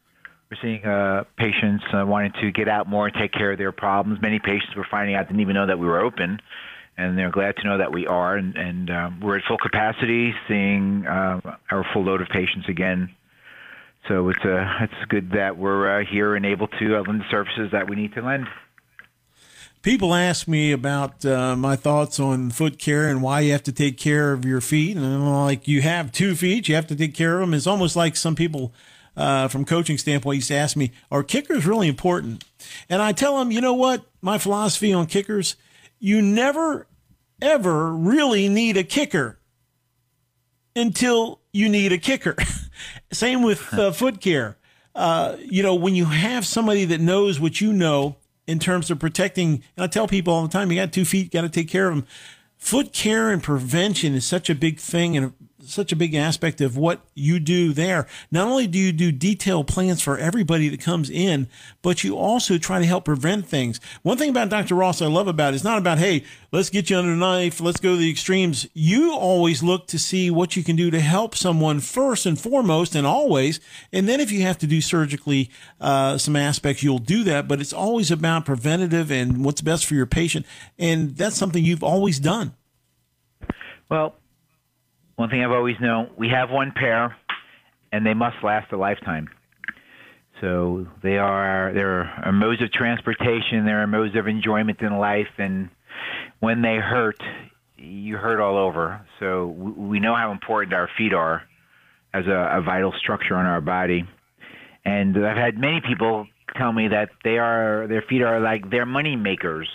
We're seeing uh, patients uh, wanting to get out more and take care of their problems. Many patients were finding out didn't even know that we were open, and they're glad to know that we are. And, and um, we're at full capacity, seeing uh, our full load of patients again. So it's uh, it's good that we're uh, here and able to lend the services that we need to lend. People ask me about uh, my thoughts on foot care and why you have to take care of your feet. And I'm like, you have two feet, you have to take care of them. It's almost like some people uh, from coaching standpoint used to ask me, are kickers really important? And I tell them, you know what? My philosophy on kickers, you never, ever really need a kicker until you need a kicker. Same with uh, foot care. Uh, you know, when you have somebody that knows what you know in terms of protecting, and I tell people all the time, you got two feet, got to take care of them. Foot care and prevention is such a big thing and such a big aspect of what you do there. Not only do you do detailed plans for everybody that comes in, but you also try to help prevent things. One thing about Dr. Ross I love about it is not about, hey, let's get you under the knife, let's go to the extremes. You always look to see what you can do to help someone first and foremost and always. And then if you have to do surgically uh, some aspects, you'll do that. But it's always about preventative and what's best for your patient. And that's something you've always done. Well, one thing I've always known, we have one pair, and they must last a lifetime. So they are they're a modes of transportation, they're modes of enjoyment in life, and when they hurt, you hurt all over. So we we know how important our feet are as a, a vital structure on our body. And I've had many people tell me that they are their feet are like their money makers.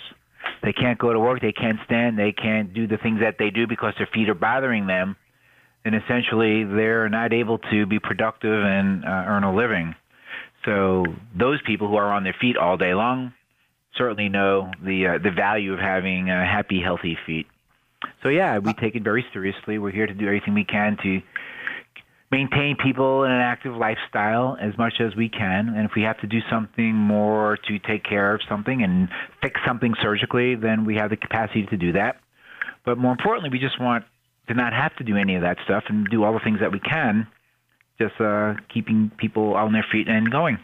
They can't go to work, they can't stand, they can't do the things that they do because their feet are bothering them. And essentially, they're not able to be productive and uh, earn a living. So those people who are on their feet all day long certainly know the uh, the value of having uh, happy, healthy feet. So yeah, we take it very seriously. We're here to do everything we can to maintain people in an active lifestyle as much as we can. And if we have to do something more to take care of something and fix something surgically, then we have the capacity to do that. But more importantly, we just want to not have to do any of that stuff and do all the things that we can, just uh, keeping people on their feet and going.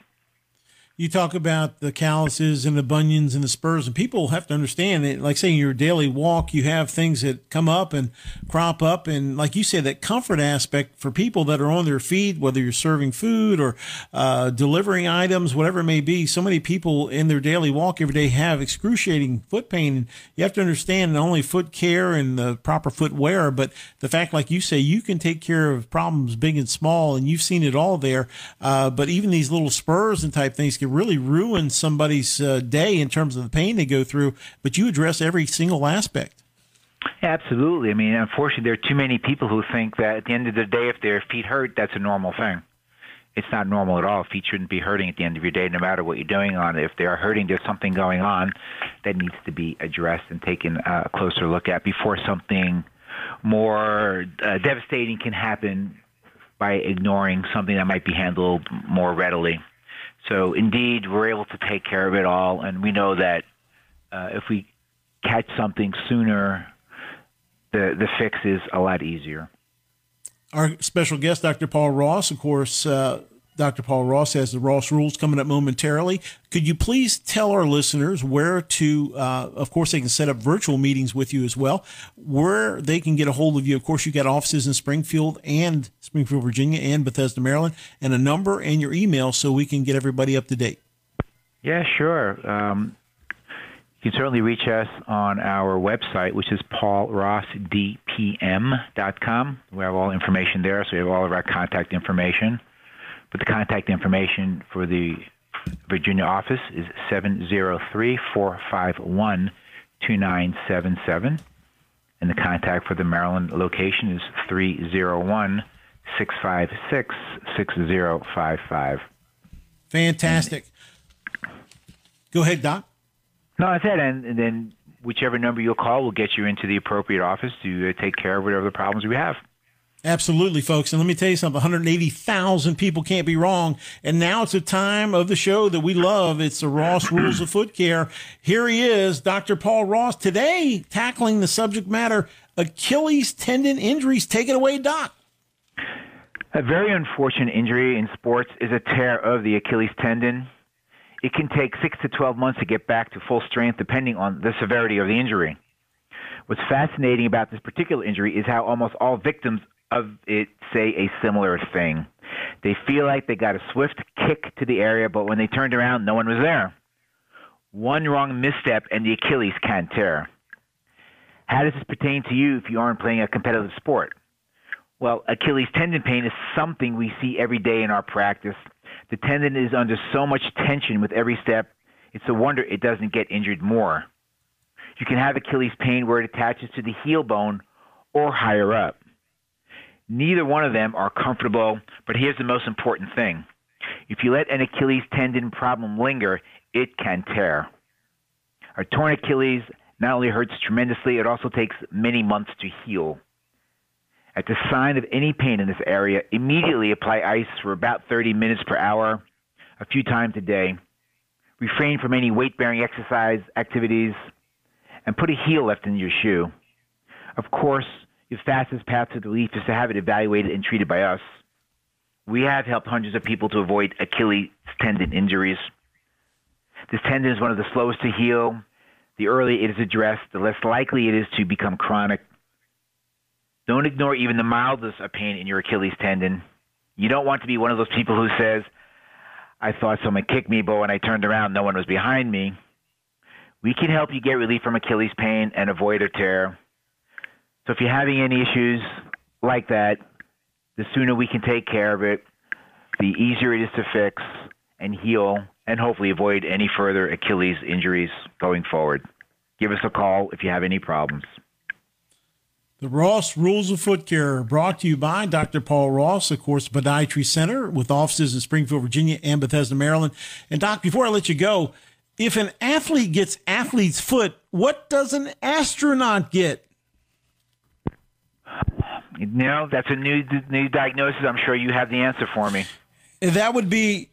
You talk about the calluses and the bunions and the spurs, and people have to understand that, like saying your daily walk, you have things that come up and crop up. And like you said, that comfort aspect for people that are on their feet, whether you're serving food or uh, delivering items, whatever it may be, so many people in their daily walk every day have excruciating foot pain. And you have to understand not only foot care and the proper footwear, but the fact, like you say, you can take care of problems big and small, and you've seen it all there. Uh, but even these little spurs and type things can really ruin somebody's uh, day in terms of the pain they go through. But you address every single aspect. Absolutely. I mean, unfortunately, there are too many people who think that at the end of the day, if their feet hurt, that's a normal thing. It's not normal at all. Feet shouldn't be hurting at the end of your day, no matter what you're doing on it. If they are hurting, there's something going on that needs to be addressed and taken a closer look at before something more uh, devastating can happen by ignoring something that might be handled more readily. So indeed, we're able to take care of it all, and we know that uh, if we catch something sooner, the the fix is a lot easier. Our special guest, Dr. Paul Ross, of course. Uh, Dr. Paul Ross has the Ross Rules coming up momentarily. Could you please tell our listeners where to, uh, of course, they can set up virtual meetings with you as well, where they can get a hold of you. Of course, you've got offices in Springfield and Springfield, Virginia, and Bethesda, Maryland, and a number and your email so we can get everybody up to date. Yeah, sure. Um, you can certainly reach us on our website, which is paulrossdpm.com. We have all information there, so we have all of our contact information. But the contact information for the Virginia office is 703 451 2977. And the contact for the Maryland location is 301 656 6055. Fantastic. Go ahead, Doc. No, that's it. And, and then whichever number you'll call will get you into the appropriate office to uh, take care of whatever the problems we have. Absolutely, folks. And let me tell you something 180,000 people can't be wrong. And now it's a time of the show that we love. It's the Ross Rules of Foot Care. Here he is, Dr. Paul Ross, today tackling the subject matter Achilles tendon injuries. Take it away, Doc. A very unfortunate injury in sports is a tear of the Achilles tendon. It can take six to 12 months to get back to full strength, depending on the severity of the injury. What's fascinating about this particular injury is how almost all victims of it say a similar thing. They feel like they got a swift kick to the area, but when they turned around, no one was there. One wrong misstep and the Achilles can tear. How does this pertain to you if you aren't playing a competitive sport? Well, Achilles tendon pain is something we see every day in our practice. The tendon is under so much tension with every step, it's a wonder it doesn't get injured more. You can have Achilles pain where it attaches to the heel bone or higher up. Neither one of them are comfortable, but here's the most important thing. If you let an Achilles tendon problem linger, it can tear. A torn Achilles not only hurts tremendously, it also takes many months to heal. At the sign of any pain in this area, immediately apply ice for about 30 minutes per hour, a few times a day. Refrain from any weight bearing exercise activities, and put a heel lift in your shoe. Of course, your fastest path to relief is to have it evaluated and treated by us. We have helped hundreds of people to avoid Achilles tendon injuries. This tendon is one of the slowest to heal. The earlier it is addressed, the less likely it is to become chronic. Don't ignore even the mildest of pain in your Achilles tendon. You don't want to be one of those people who says, I thought someone kicked me, but when I turned around, no one was behind me. We can help you get relief from Achilles pain and avoid a tear. So if you're having any issues like that, the sooner we can take care of it, the easier it is to fix and heal and hopefully avoid any further Achilles injuries going forward. Give us a call if you have any problems. The Ross Rules of Foot Care brought to you by Dr. Paul Ross, of course, Podiatry Center with offices in Springfield, Virginia and Bethesda, Maryland. And Doc, before I let you go, if an athlete gets athlete's foot, what does an astronaut get? You know, that's a new new diagnosis. I'm sure you have the answer for me. That would be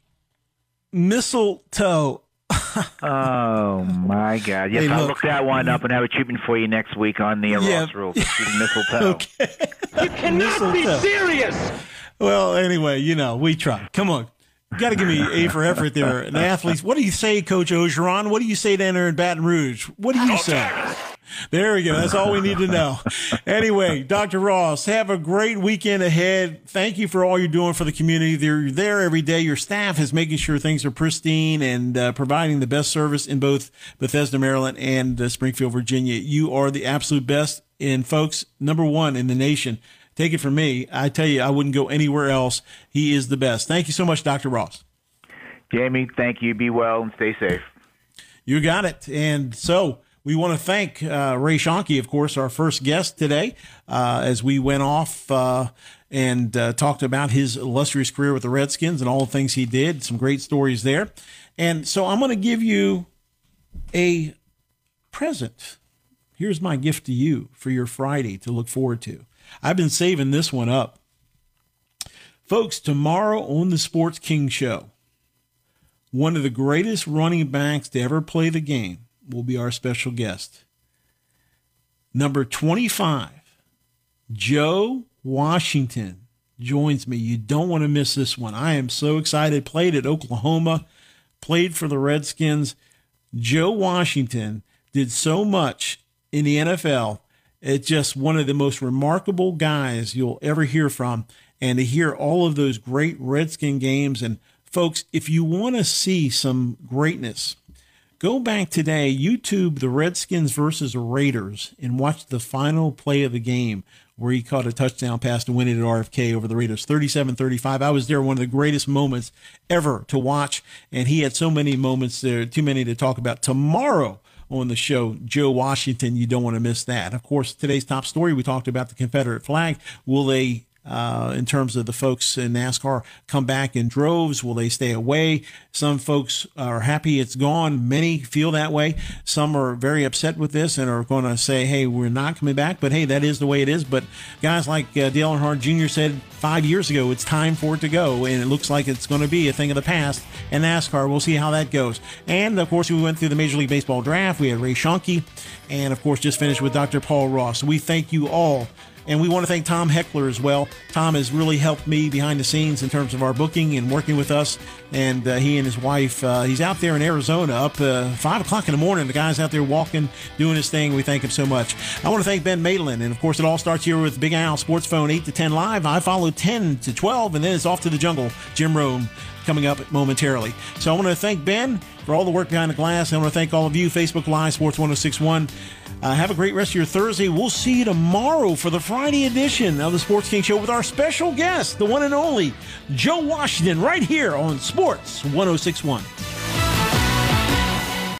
mistletoe. oh my God! Yes, Hey, I'll look. look that one up and have a treatment for you next week on the Yeah. Ross rules. Mistletoe. okay. You cannot be serious. Well, anyway, you know, we try. Come on. got to give me A for effort there. An athletes, What do you say, Coach Orgeron? What do you say down there in Baton Rouge? What do you say? There we go. That's all we need to know. Anyway, Dr. Ross, have a great weekend ahead. Thank you for all you're doing for the community. You're there every day. Your staff is making sure things are pristine and uh, providing the best service in both Bethesda, Maryland and uh, Springfield, Virginia. You are the absolute best. And folks, number one in the nation. Take it from me. I tell you, I wouldn't go anywhere else. He is the best. Thank you so much, Dr. Ross. Jamie, thank you. Be well and stay safe. You got it. And so, we want to thank uh, Ray Schoenke, of course, our first guest today, uh, as we went off uh, and uh, talked about his illustrious career with the Redskins and all the things he did. Some great stories there. And so I'm going to give you a present. Here's my gift to you for your Friday to look forward to. I've been saving this one up. Folks, tomorrow on the Sports King Show, one of the greatest running backs to ever play the game will be our special guest. Number 25, Joe Washington joins me. You don't want to miss this one. I am so excited. Played at Oklahoma, played for the Redskins. Joe Washington did so much in the NFL. It's just one of the most remarkable guys you'll ever hear from. And to hear all of those great Redskin games. And folks, if you want to see some greatness, Go back today, YouTube the Redskins versus Raiders, and watch the final play of the game where he caught a touchdown pass to win it at RFK over the Raiders, 37-35. I was there, one of the greatest moments ever to watch, and he had so many moments there, too many to talk about. Tomorrow on the show, Joe Washington, you don't want to miss that. Of course, today's top story, we talked about the Confederate flag. Will they uh, in terms of the folks in NASCAR come back in droves? Will they stay away? Some folks are happy it's gone. Many feel that way. Some are very upset with this and are going to say, hey, we're not coming back. But hey, that is the way it is. But guys like uh, Dale Earnhardt Jr. said five years ago, it's time for it to go. And it looks like it's going to be a thing of the past. And NASCAR, we'll see how that goes. And of course, we went through the Major League Baseball draft. We had Ray Schoenke. And of course, just finished with Dr. Paul Ross. We thank you all and we want to thank Tom Heckler as well. Tom has really helped me behind the scenes in terms of our booking and working with us. And uh, he and his wife, uh, he's out there in Arizona up uh, 5 o'clock in the morning. The guy's out there walking, doing his thing. We thank him so much. I want to thank Ben Maitland. And of course, it all starts here with Big Al Sports Phone 8 to 10 live. I follow 10 to 12, and then it's off to the jungle. Jim Rome coming up momentarily. So I want to thank Ben for all the work behind the glass. I want to thank all of you, Facebook Live, Sports 1061. Uh, have a great rest of your Thursday. We'll see you tomorrow for the Friday edition of the Sports King Show with our special guest, the one and only Joe Washington, right here on Sports 1061.